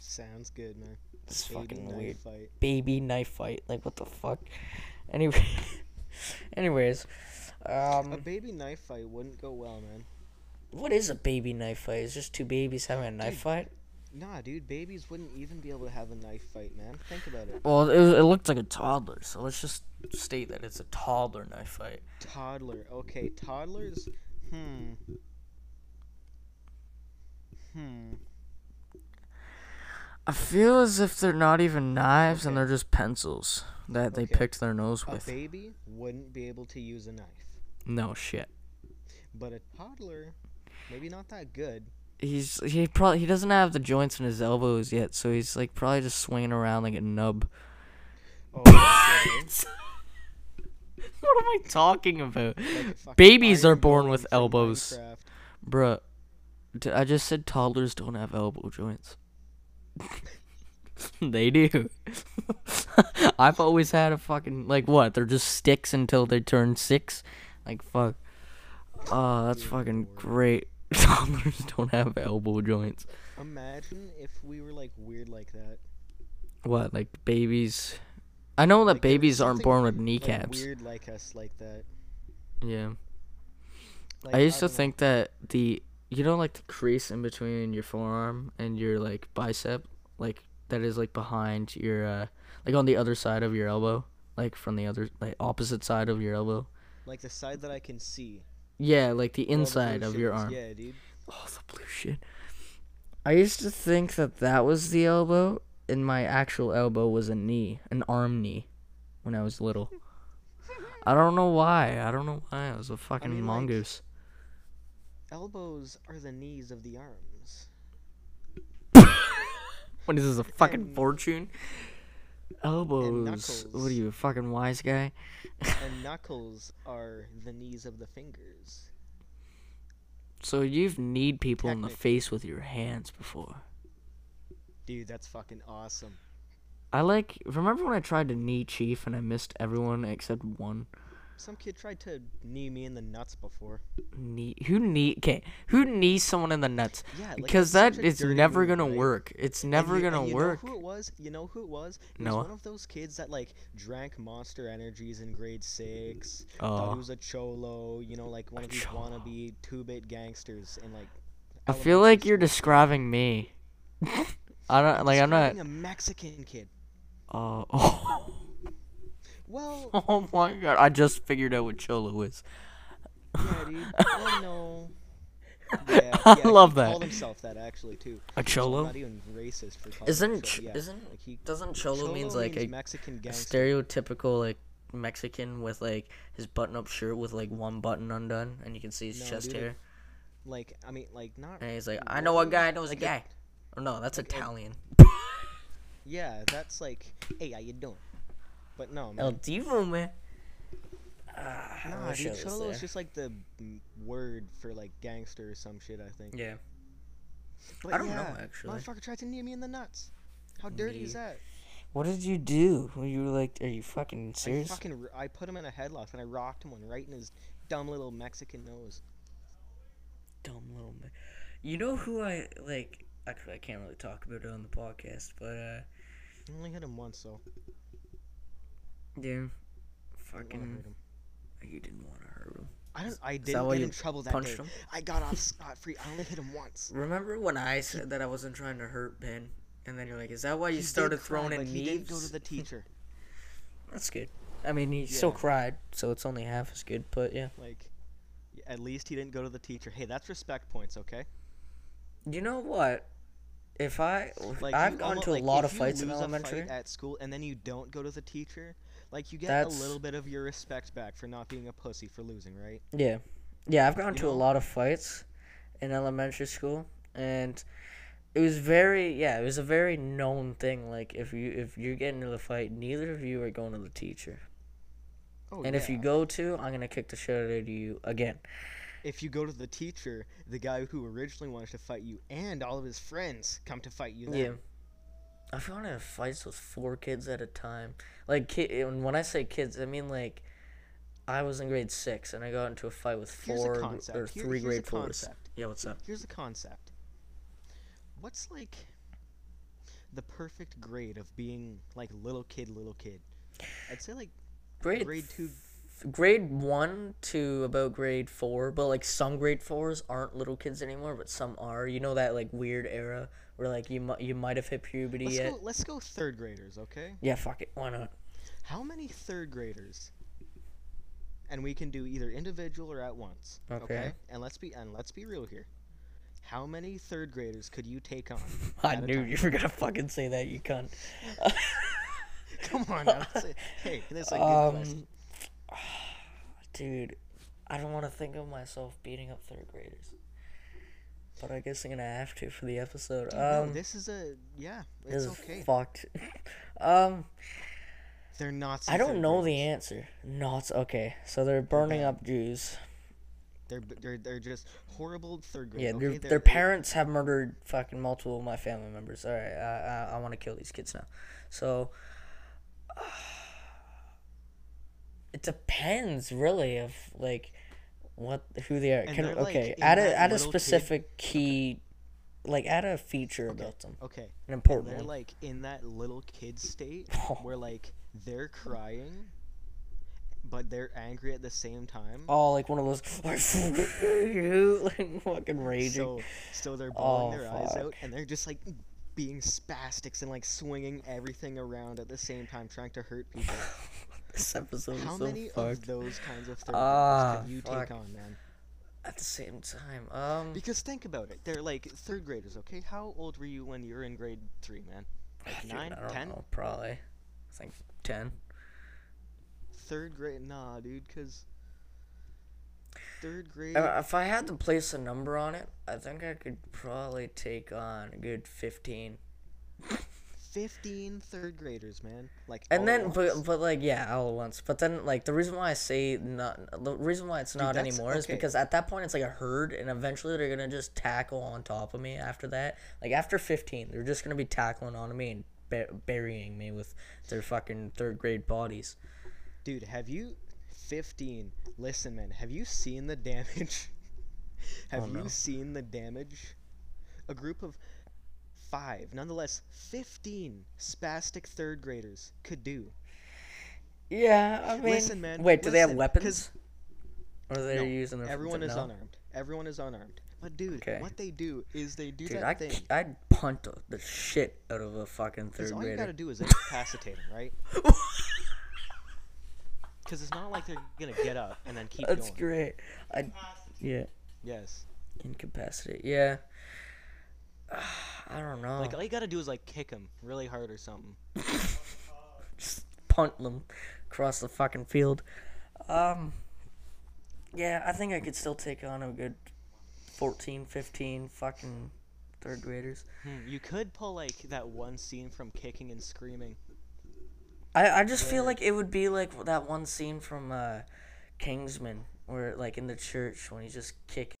Sounds good, man. It's Baby fucking knife weird. fight. baby knife fight. Like what the fuck? Anyway, anyways, um, A baby knife fight wouldn't go well, man. what is a baby knife fight? It's just two babies having a knife Dude. fight. Nah, dude, babies wouldn't even be able to have a knife fight, man. Think about it. Well, it, it looked like a toddler, so let's just state that it's a toddler knife fight. Toddler. Okay, toddlers. Hmm. Hmm. I feel as if they're not even knives and they're just pencils that they Okay. picked their nose with. A baby wouldn't be able to use a knife, No shit. but a toddler, maybe not that good. He's he probably he doesn't have the joints in his elbows yet, so he's like probably just swinging around like a nub. Oh? What am I talking about? Like Babies are born with elbows. Minecraft. Bruh, I just said toddlers don't have elbow joints. they do. I've always had a fucking like what? They're just sticks until they turn six. Like fuck. Oh, that's fucking great. Toddlers don't have elbow joints. Imagine if we were like weird like that. What? Like babies? I know that Like, babies aren't born with Like, kneecaps. weird like us like that. yeah. Like, I used to don't know. think that the you know like the crease in between your forearm and your like bicep, like that is like behind your uh like on the other side of your elbow, like from the other like opposite side of your elbow. like the side that I can see. Yeah, like the all the inside of shit your arm. Yeah, dude. Oh, the blue shit. I used to think that that was the elbow, and my actual elbow was a knee, an arm knee, when I was little. I don't know why. I don't know why. I was a fucking mean, like- mongoose. Elbows are the knees of the arms. What is this, a fucking And- fortune? Elbows. What are you, a fucking wise guy? and knuckles are the knees of the fingers. So you've kneed people in the face with your hands before. Dude, that's fucking awesome. I like. Remember when I tried to knee Chief and I missed everyone except one? Some kid tried to knee me in the nuts before. Knee who knee okay who knees someone in the nuts Yeah, like, because that is never gonna right? work. It's And never you- gonna and you work. Know who it was? You know who it was? It Noah? was one of those kids that like drank Monster Energies in grade six. Oh. Thought he was a cholo. You know, like one A of these cholo. wannabe two-bit gangsters and like. I feel like you're describing me. I don't like. I'm not. A Mexican kid. Uh, oh. Well, oh my god! I just figured out what cholo is. yeah, dude. I know. Yeah, I love he that. Called himself that actually too. A cholo? not even racist for calling Isn't ch- yeah, isn't like he doesn't cholo, cholo means like means a, Mexican gangster. stereotypical like Mexican with like his button-up shirt with like one button undone and you can see his No, chest dude, hair Like I mean, like not. and he's like I know a guy knows like a guy. Oh no, that's like Italian. Yeah, that's like, hey, how you doing? But no, El man. Divo man. Ah, I Nah, wish dude, cholo is just like the word for like gangster or some shit. I think. Yeah. But I don't know, actually. Motherfucker tried to knee me in the nuts. How dirty is that? What did you do? Were you like, are you fucking I serious? fucking r- I put him in a headlock and I rocked him one right in his dumb little Mexican nose. Dumb little man. You know who I like? Actually, I can't really talk about it on the podcast, but uh, I only hit him once, so yeah, I didn't wanna fucking, you didn't want to hurt him. I don't. I didn't get in trouble that punched day. him? I got off scot free. I only hit him once. Remember when I said that I wasn't trying to hurt Ben, and then you're like, "Is that why you He started throwing but in he knees?" did go to the teacher. That's good. I mean, he still cried, so it's only half as good. But yeah, Like, at least he didn't go to the teacher. Hey, that's respect points, okay? you know what? If I, Like I've gone almo- to a like, lot of fights in a fight elementary. at school and then you don't go to the teacher. Like you get That's- a little bit of your respect back for not being a pussy for losing, right? Yeah, yeah, I've gone You to a lot of fights in elementary school, and it was very, yeah, it was a very known thing. Like if you if you're getting into the fight, neither of you are going to the teacher, Oh, and if you go to, I'm gonna kick the shit out of you again. if you go to the teacher, the guy who originally wanted to fight you and all of his friends come to fight you. Then. Yeah. I've gone into fights with four kids at a time. Like, ki- and when I say kids, I mean like, I was in grade six and I got into a fight with a four or Here- three here's a grade fours. concept. Yeah, what's up? Here's the concept. What's like the perfect grade of being like little kid, little kid? I'd say like Grade grade two. grade one to about grade four, but like some grade fours aren't little kids anymore, but some are. You know that like weird era where like you might you might have hit puberty Let's yet. go. Let's go third graders, okay? Yeah, fuck it, why not? How many third graders? And we can do either individual or at once. Okay. And let's be and let's be real here. How many third graders could you take on? I knew you were gonna fucking say that, you cunt. Come on, now, hey, that's a good um, question. dude, I don't want to think of myself beating up third graders, but I guess I'm gonna have to for the episode. Dude, no, Um, this is a yeah. this It's is okay. fucked. um, They're not. I don't know the answer. Not okay. So they're burning bad. up Jews. They're they're they're just horrible third grade. Yeah, okay? their their parents have murdered fucking multiple of my family members. All right, I I, I want to kill these kids now. So it depends really of like what who they are. Can they're, like, okay, add a add a little kid- specific key, like add a feature about them, Okay. an And important they're one. like in that little kid state Oh. where like they're crying, but they're angry at the same time. Oh, like one of those I fucking hate like fucking raging. So so they're bawling Oh, their eyes out and they're just like being spastics and like swinging everything around at the same time, trying to hurt people. this episode is How so many of those kinds of third Ah, could you fuck. take on, man? At the same time, um, Because think about it, they're like third graders. Okay, how old were you when you were in grade three, man? Like dude, nine, ten? know, probably. I think ten. Third grade? Nah, dude, because third grade. Uh, If I had to place a number on it, I think I could probably take on a good fifteen. 15 third graders, man. Like And then, but but like yeah, all at once. But then like the reason why I say not, the reason why it's not that's- anymore is because at that point it's like a herd, and eventually they're gonna just tackle on top of me. After that, like after fifteen, they're just gonna be tackling onto me and bur- burying me with their fucking third grade bodies. dude, have you 15. Listen, man, have you seen the damage? have Oh, you seen the damage? A group of five, nonetheless 15 spastic third graders could do. Yeah, I mean. Listen, man, Wait, do they have weapons? Or are they No, using their Everyone is no? unarmed. Everyone is unarmed. But dude, Okay. what they do is they do Dude, that I, thing. I'd punt the- shit out of a fucking third all you gotta do is incapacitate them, right? Because it's not like they're gonna get up and then keep That's going. great. I yeah, Yes. incapacitate. Yeah. I don't know. Like all you gotta do is like kick him really hard or something. Just punt them across the fucking field. Um. Yeah, I think I could still take on a good 14, 15 fucking third graders. Hmm, you could pull like that one scene from Kicking and Screaming. I, I just feel like it would be like that one scene from uh, Kingsman, where like in the church when he's just kicking,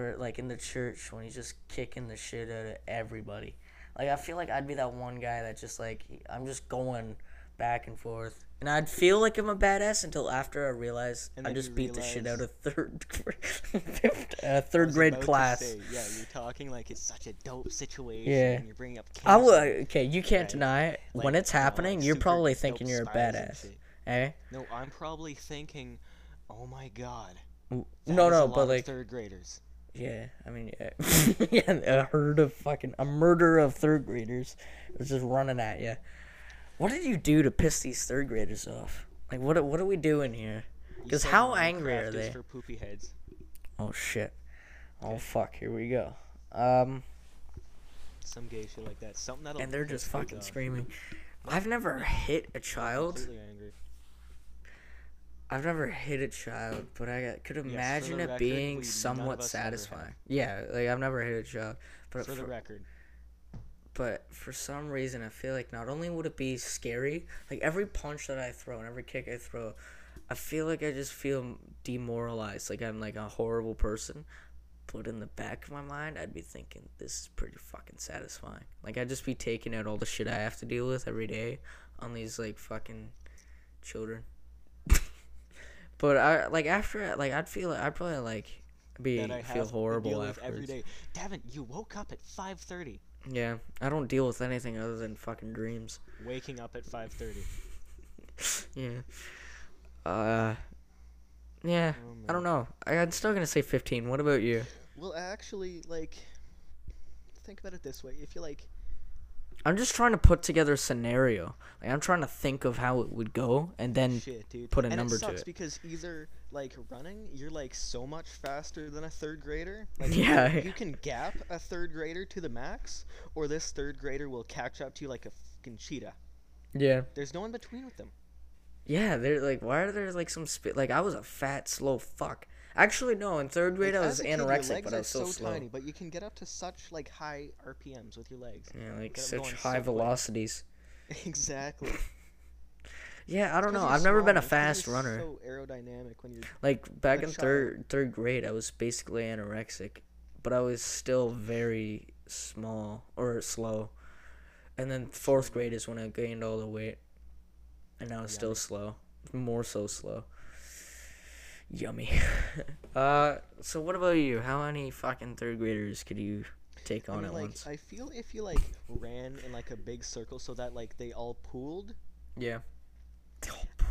where like in the church when he's just kicking the shit out of everybody. Like I feel like I'd be that one guy that just like I'm just going back and forth, and I'd feel like I'm a badass until after I realize I just beat the shit out of third, fifth, uh, third grade class. say, yeah, you're talking like it's such a dope situation. Yeah. And you're bringing up. Kids. I will. Okay, you can't right? deny it. when it's like, happening, you're probably thinking you're a badass. Eh? No, I'm probably thinking, oh my god. No, no, lot but of like, third graders. Yeah, I mean, yeah, yeah, a herd of fucking, a murder of third graders is just running at you. What did you do to piss these third graders off? Like, what, what are we doing here? Because how angry are they? For poopy heads. Oh shit. Oh fuck, here we go. Um, Some gay shit like that. Something that'll. and they're just fucking off. screaming. I've never hit a child. I've never hit a child, but I could for imagine it record, being somewhat us ever have. satisfying. Yeah, like I've never hit a child, but For the record. but for some reason I feel like not only would it be scary, like every punch that I throw and every kick I throw, I feel like I just feel demoralized, like I'm like a horrible person. But in the back of my mind, I'd be thinking this is pretty fucking satisfying. Like I'd just be taking out all the shit I have to deal with every day on these like fucking children. But I like after like I'd feel I'd probably like be That I feel have to horrible deal with afterwards. every day. Davin, you woke up at 5:30. Yeah, I don't deal with anything other than fucking dreams. Waking up at 5:30. Yeah. Uh. Yeah. Oh, I don't know. I, I'm still gonna say 15. What about you? Well, actually, like, think about it this way: if you like, I'm just trying to put together a scenario. Like I'm trying to think of how it would go, and then shit, put a and number it to sucks it. because either like running, you're like so much faster than a third grader. Like, Yeah. you, you can gap a third grader to the max, or this third grader will catch up to you like a fucking cheetah. yeah, There's no in between with them. yeah. They're like, why are there like some spit? Like I was a fat, slow fuck. Actually, no. In third grade, Like, I was kid, anorexic, but I was so, so slow. tiny, but you can get up to such like high RPMs with your legs. Yeah, like such high so quick. velocities. exactly. Yeah, I don't know. I've never been a small, it's 'cause fast runner. So aerodynamic when you're Like back in third third grade, I was basically anorexic, but I was still very small or slow. And then fourth grade is when I gained all the weight, and I was still slow, more so slow. Yummy. uh, so what about you? How many fucking third graders could you take I on mean, at like, once? I feel if you like ran in like a big circle so that like they all pooled, Yeah.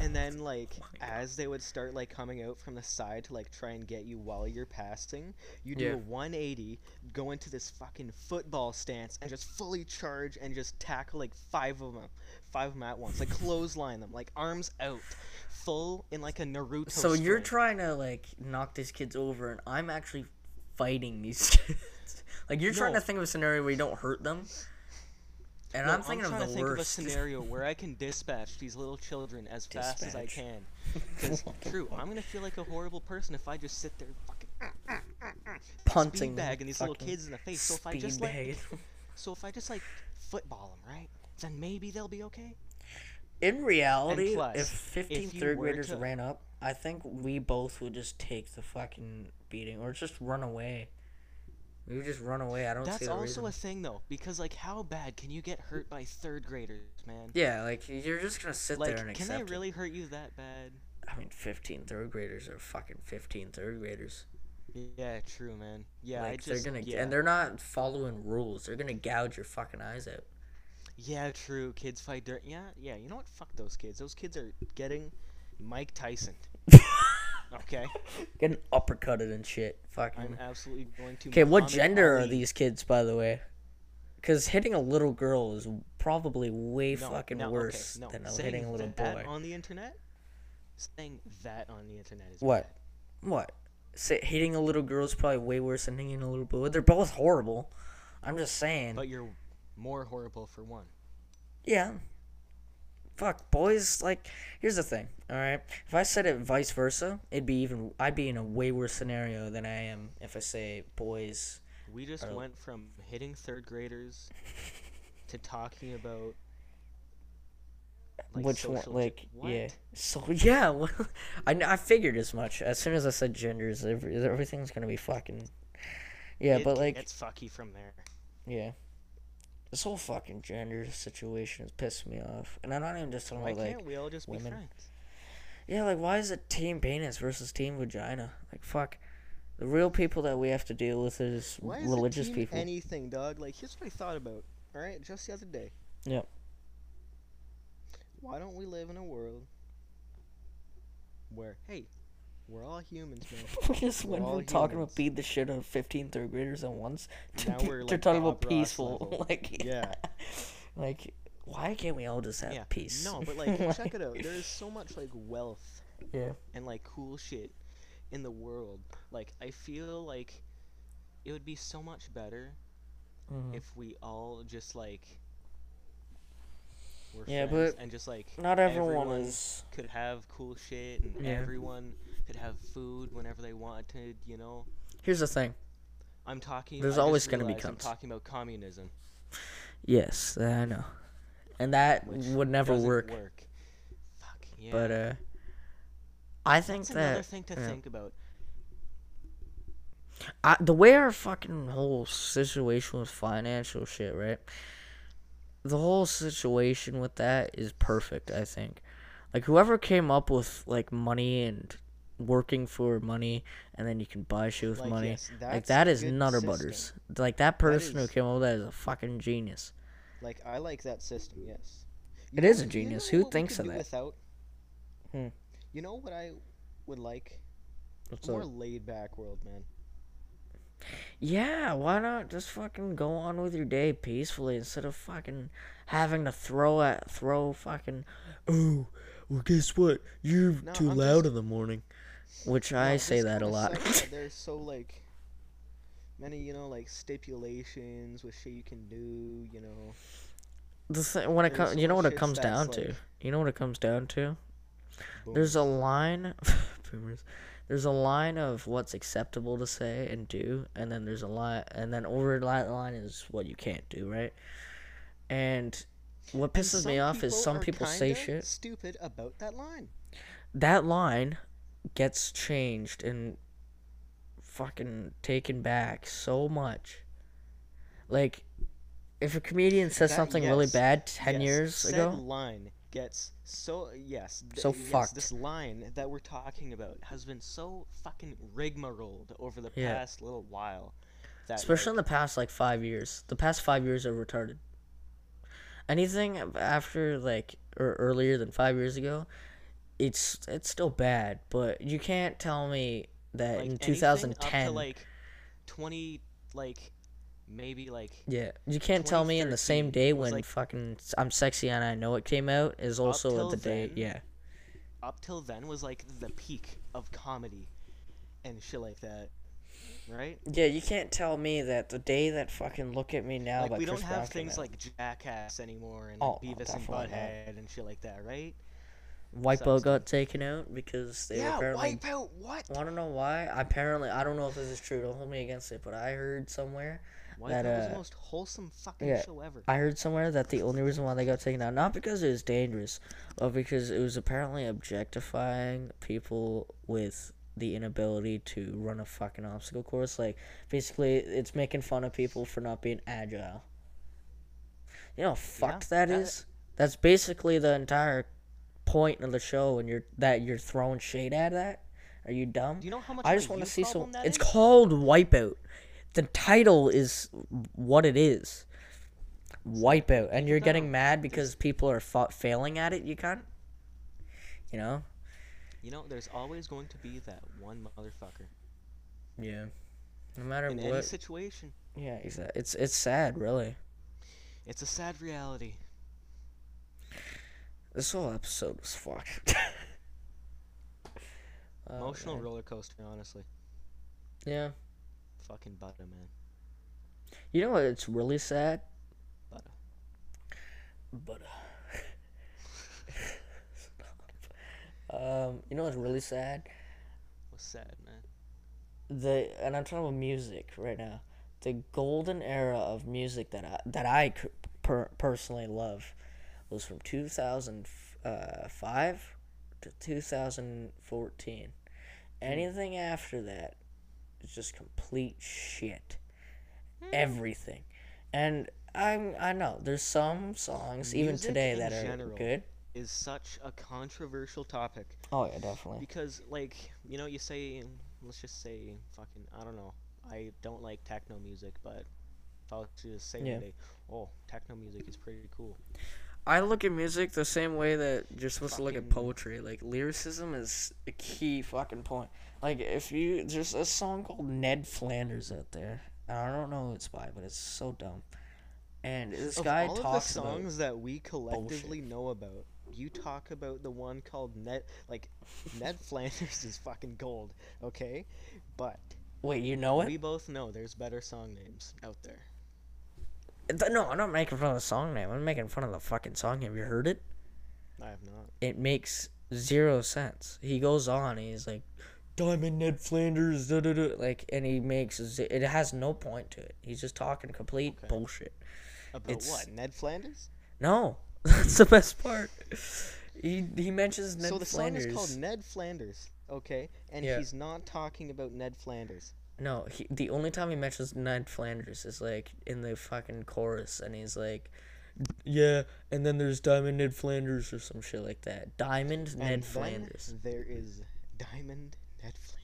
and then like Oh as they would start like coming out from the side to like try and get you while you're passing, you do Yeah. a 180, go into this fucking football stance and just fully charge and just tackle like five of them, five of them at once, like clothesline them, like arms out, full in like a Naruto. So you're trying to like knock these kids over, and I'm actually fighting these kids. like you're trying to think of a scenario where you don't hurt them, and No, I'm thinking trying of to the think of a scenario where I can dispatch these little children as fast as I can. Because true, I'm gonna feel like a horrible person if I just sit there fucking punting speed bagging these little kids in the face. So if I just like, so if I just like football them, right? Then maybe they'll be okay. In reality, plus, if 15 if third graders to- ran up, I think we both would just take the fucking beating or just run away. We would just run away. I don't see That's also reason. a thing though, because like how bad can you get hurt by third graders, man? Yeah, like you're just gonna sit Like, there and accept. can they really hurt you that bad? I mean, 15 third graders are fucking 15 third graders. Yeah, true, man. Yeah, like I just they're gonna yeah. and they're not following rules. They're gonna gouge your fucking eyes out. Yeah, true. Kids fight dirt. Yeah, yeah. You know what? Fuck those kids. Those kids are getting Mike Tyson. okay, Getting uppercutted and shit. Fucking. I'm absolutely going to. Okay, what gender are these kids, by the way? Because hitting a little girl is probably way No, fucking no, okay, worse no. than Saying hitting a little that boy. on the internet. Saying that on the internet is What? bad. What? Say, hitting a little girl is probably way worse than hitting a little boy. They're both horrible. I'm just saying. But you're more horrible for one. Yeah. Fuck, boys, like, here's the thing, alright? If I said it vice versa, it'd be even, I'd be in a way worse scenario than I am if I say boys. We just Oh. went from hitting third graders to talking about like Which one, like, what? yeah. So, yeah, well, I, I figured as much. As soon as I said genders, every, everything's gonna be fucking. Yeah, It but, like, it's fucky from there. yeah. This whole fucking gender situation is pissing me off. And I'm not even just talking Why about, like, can't we all just women. be friends? Yeah, like why is it team penis versus team vagina? Like fuck. The real people that we have to deal with is Why is religious it team people. anything, dog? Like, here's what I thought about. All right, just the other day. Yep. Why don't we live in a world where, hey, we're all humans, man. we just We're went from talking humans. about beat the shit out of 15 third graders at once to now we're, like, talking about Bob Ross peaceful. like Yeah. like why can't we all just have yeah. peace? No, but like, check it out. There is so much like wealth Yeah. and like cool shit in the world. Like, I feel like it would be so much better Mhm. if we all just like were Yeah, friends but and just like Not everyone, everyone is. could have cool shit and Yeah. everyone could have food whenever they wanted, you know. Here's the thing. I'm talking There's I always gonna be realized I'm talking about communism. Yes, I know. And that which would never doesn't work. Fuck yeah. But uh I think That's another that thing to yeah. think about. I, the way our fucking whole situation with financial shit, right? The whole situation with that is perfect, I think. Like whoever came up with like money and working for money and then you can buy shit with Like, money. yes, like that a nutter system. butters. Like that person who came up with that is a fucking genius. Like I like that system. Yes. It know is a what- you genius. know Who thinks of that? Without. Hmm. You know what I would like? What's More up? laid back world, man. Yeah, why not just fucking go on with your day peacefully instead of fucking having to throw at throw fucking oh well guess what? You're No, too I'm loud just- in the morning. Which No, I say that a lot. that There's so like many, you know, like stipulations with shit you can do. You know. the thing when it comes you know what it comes down to? You know what it comes down to? There's a line boomers. There's a line of what's acceptable to say and do, and then there's a line and then over that line is what you can't do, right? And what pisses me off is some people say shit. Stupid about that line. that line gets changed and fucking taken back so much. Like, if a comedian says That- something really bad 10 Yes, years ago, line gets so yes. th- So yes. This line that we're talking about has been so fucking rigmarolled over the Yeah. past little while. Especially in the past like five years, the past five years are retarded. Anything after like or earlier than five years ago, it's it's still bad. But you can't tell me that like in 2010, up to like twenty like maybe like Yeah, you can't tell me in the same day when like- fucking I'm sexy and I know it came out is also the day. then, Yeah, up till then was like the peak of comedy and shit like that. Right? yeah. You can't tell me that the day that fucking look at me now like we Chris don't have things like Jackass anymore and Oh, like no, Beavis and definitely not. And shit like that, right? Wipeout sucks, got taken out because they yeah, apparently. Wipeout. What? Want to know why? Apparently, I don't know if this is true. Don't hold me against it, but I heard somewhere. Wipeout that, was uh, the most wholesome fucking yeah, show ever. I heard somewhere that the only reason why they got taken out, not because it was dangerous, but because it was apparently objectifying people with the inability to run a fucking obstacle course. Like, basically, it's making fun of people for not being agile. You know how fucked that that- is? That's basically the entire point of the show and you're that you're throwing shade at that? Are you dumb? Do you know how much? I just want to see some. It's is? called Wipeout. The title is what it is. Wipeout, and you're getting oh, mad because people are fa- failing at it. You can't. You know. You know, there's always going to be that one motherfucker Yeah. No matter in any situation. Yeah, exactly. It's it's sad, really. It's a sad reality. This whole episode was fucked. Oh, Emotional man. roller coaster, honestly. Yeah. Fucking butter, man. You know what? It's really sad. Butter. But. um, you know what's really sad? What's sad, man. The and I'm talking about music right now. The golden era of music that I that I per, personally love was from 2005 to 2014. Anything after that is just complete shit. Everything, and I'm I know there's some songs even Music today that are good. Is such a controversial topic Oh yeah, definitely. because, like, you know, you say, let's just say, fucking, I don't know. I don't like techno music, but if I was to just say Yeah. one day, oh, techno music is pretty cool. I look at music the same way that you're supposed to look at poetry. Like lyricism is a key fucking point. Like if you there's a song called Ned Flanders out there. I don't know who it's by, but it's so dumb. And this of guy all talks of the about songs that we collectively know about, you talk about the one called Ned, like Ned Flanders is fucking gold, okay? But Wait, you know it? we both know there's better song names out there. No, I'm not making fun of the song name. I'm making fun of the fucking song. Have you heard it? I have not. It makes zero sense. He goes on. He's like, Diamond Ned Flanders, da da da. Like, and he makes it has no point to it. He's just talking complete Okay. bullshit. About It's- what? Ned Flanders? No, that's the best part. He he mentions Ned so the Flanders. song is called Ned Flanders, okay? And Yeah. he's not talking about Ned Flanders. No, he, the only time he mentions Ned Flanders is like in the fucking chorus, and he's like, "Yeah," and then there's Diamond Ned Flanders or some shit like that. Diamond And Ned Flanders. There is Diamond Ned Flanders.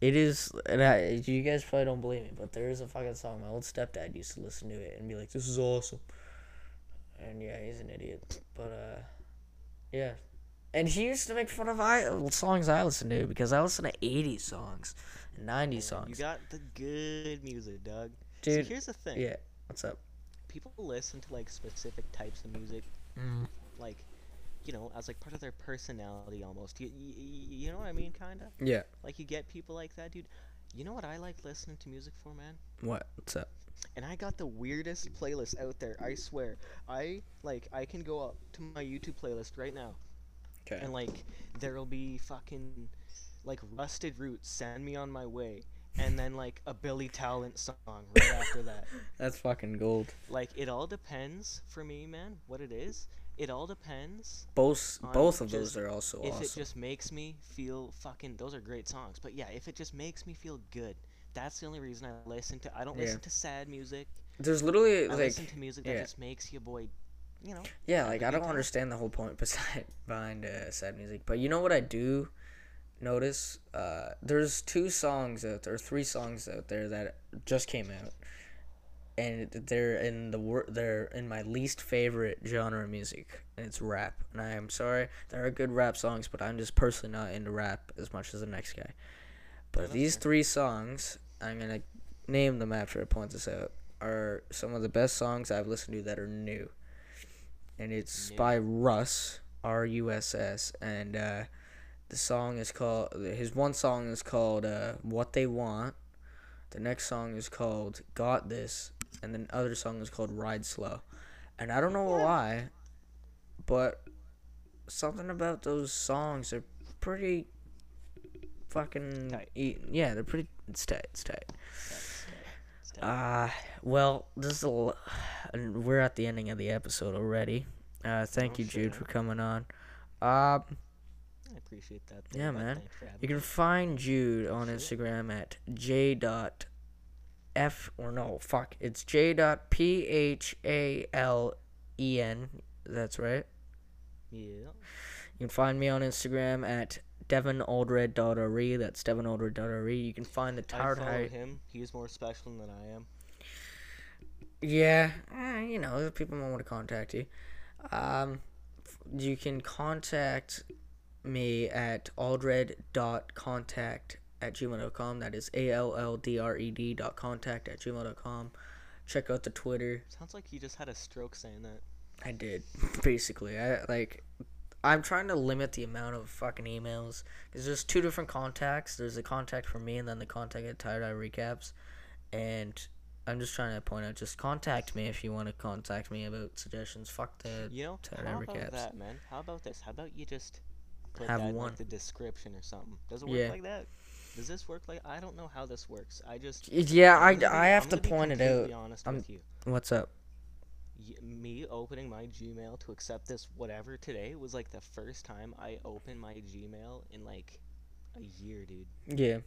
It is, and I, you guys probably don't believe me, but there is a fucking song. My old stepdad used to listen to it and be like, "This is awesome," and yeah, he's an idiot. But uh, yeah, and he used to make fun of I songs I listen to because I listen to '80s songs and '90s You songs. got the good music, Doug. Dude, so here's the thing. yeah, what's up? People listen to like specific types of music, Mm. like, you know, as like part of their personality almost. You, you, you know what I mean, kinda? Yeah. Like you get people like that, dude. You know what I like listening to music for, man? What? What's up? And I got the weirdest playlist out there. I swear. I like I can go up to my YouTube playlist right now, And like there'll be fucking like Rusted Roots, Send Me on My Way, and then like a Billy Talent song right after that. That's fucking gold. Like it all depends for me, man. What it is, it all depends. Both both of just- those are also awesome. if awesome. it just makes me feel fucking, those are great songs. But yeah, if it just makes me feel good, that's the only reason I listen to. I don't Yeah. listen to sad music. There's literally I like listen to music that yeah. just makes you boy, you know. Yeah, like I don't time. understand the whole point beside behind uh, sad music. But you know what I do notice? Uh, there's two songs out there, three songs out there that just came out, and they're in the wor- they're in my least favorite genre of music, and it's rap. And I am sorry, there are good rap songs, but I'm just personally not into rap as much as the next guy. But these fair. three songs, I'm gonna name them after I point this out, are some of the best songs I've listened to that are new and it's New. by Russ R U S S, and uh, the song is called his one song is called uh, "What They Want." The next song is called "Got This," and the other song is called "Ride Slow." And I don't know why, but something about those songs are pretty fucking Tight. yeah, they're pretty. It's tight. It's tight. That's, that's dope. Uh, well, this is a, and we're at the ending of the episode already. Uh, thank Oh, you, Jude, shit. for coming on. Um, I appreciate that. yeah, man. Thanks for having you can find Jude on Sure. Instagram at j dot f or no fuck it's j dot p h a l e n. That's right. Yeah. You can find me on Instagram at devinoldred.re. That's devinoldred.re. You can find the I Tired follow him. He's more special than I am. Yeah, eh, you know, people might want to contact you. Um, you can contact me at aldred.contact at gmail.com. That is A L L D R E D dot contact at gmail.com. Check out the Twitter. Sounds like you just had a stroke saying that. I did, basically. I like. I'm trying to limit the amount of fucking emails because there's two different contacts. There's a contact for me and then the contact at TiredHighRecaps, and I'm just trying to point out. Just contact me if you want to contact me about suggestions. Fuck the You know, how about Recaps. that, man? How about this? How about you just put Have that in one. like the description or something? Does it work Yeah. like that? Does this work like? I don't know how this works. I just. Yeah, I, I'm gonna be- I have I'm to point it out. Honest I'm- with you. What's up? Me opening my Gmail to accept this whatever today was like the first time I opened my Gmail in like a year, dude. Yeah.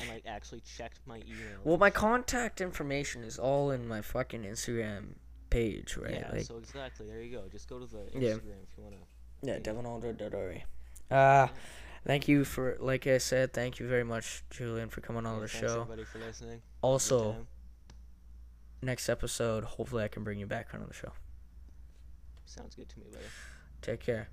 And like actually checked my email. Well, my contact information is all in my fucking Instagram page, right? yeah, like, so exactly. There you go. Just go to the Instagram Yeah. if you wanna. yeah, yeah. devinaldred.re. Uh, thank you for, like I said, thank you very much, Julian, for coming on Yeah, the show. everybody for listening. Have a good Also, next episode, hopefully I can bring you back on the show. sounds good to me, buddy. Take care.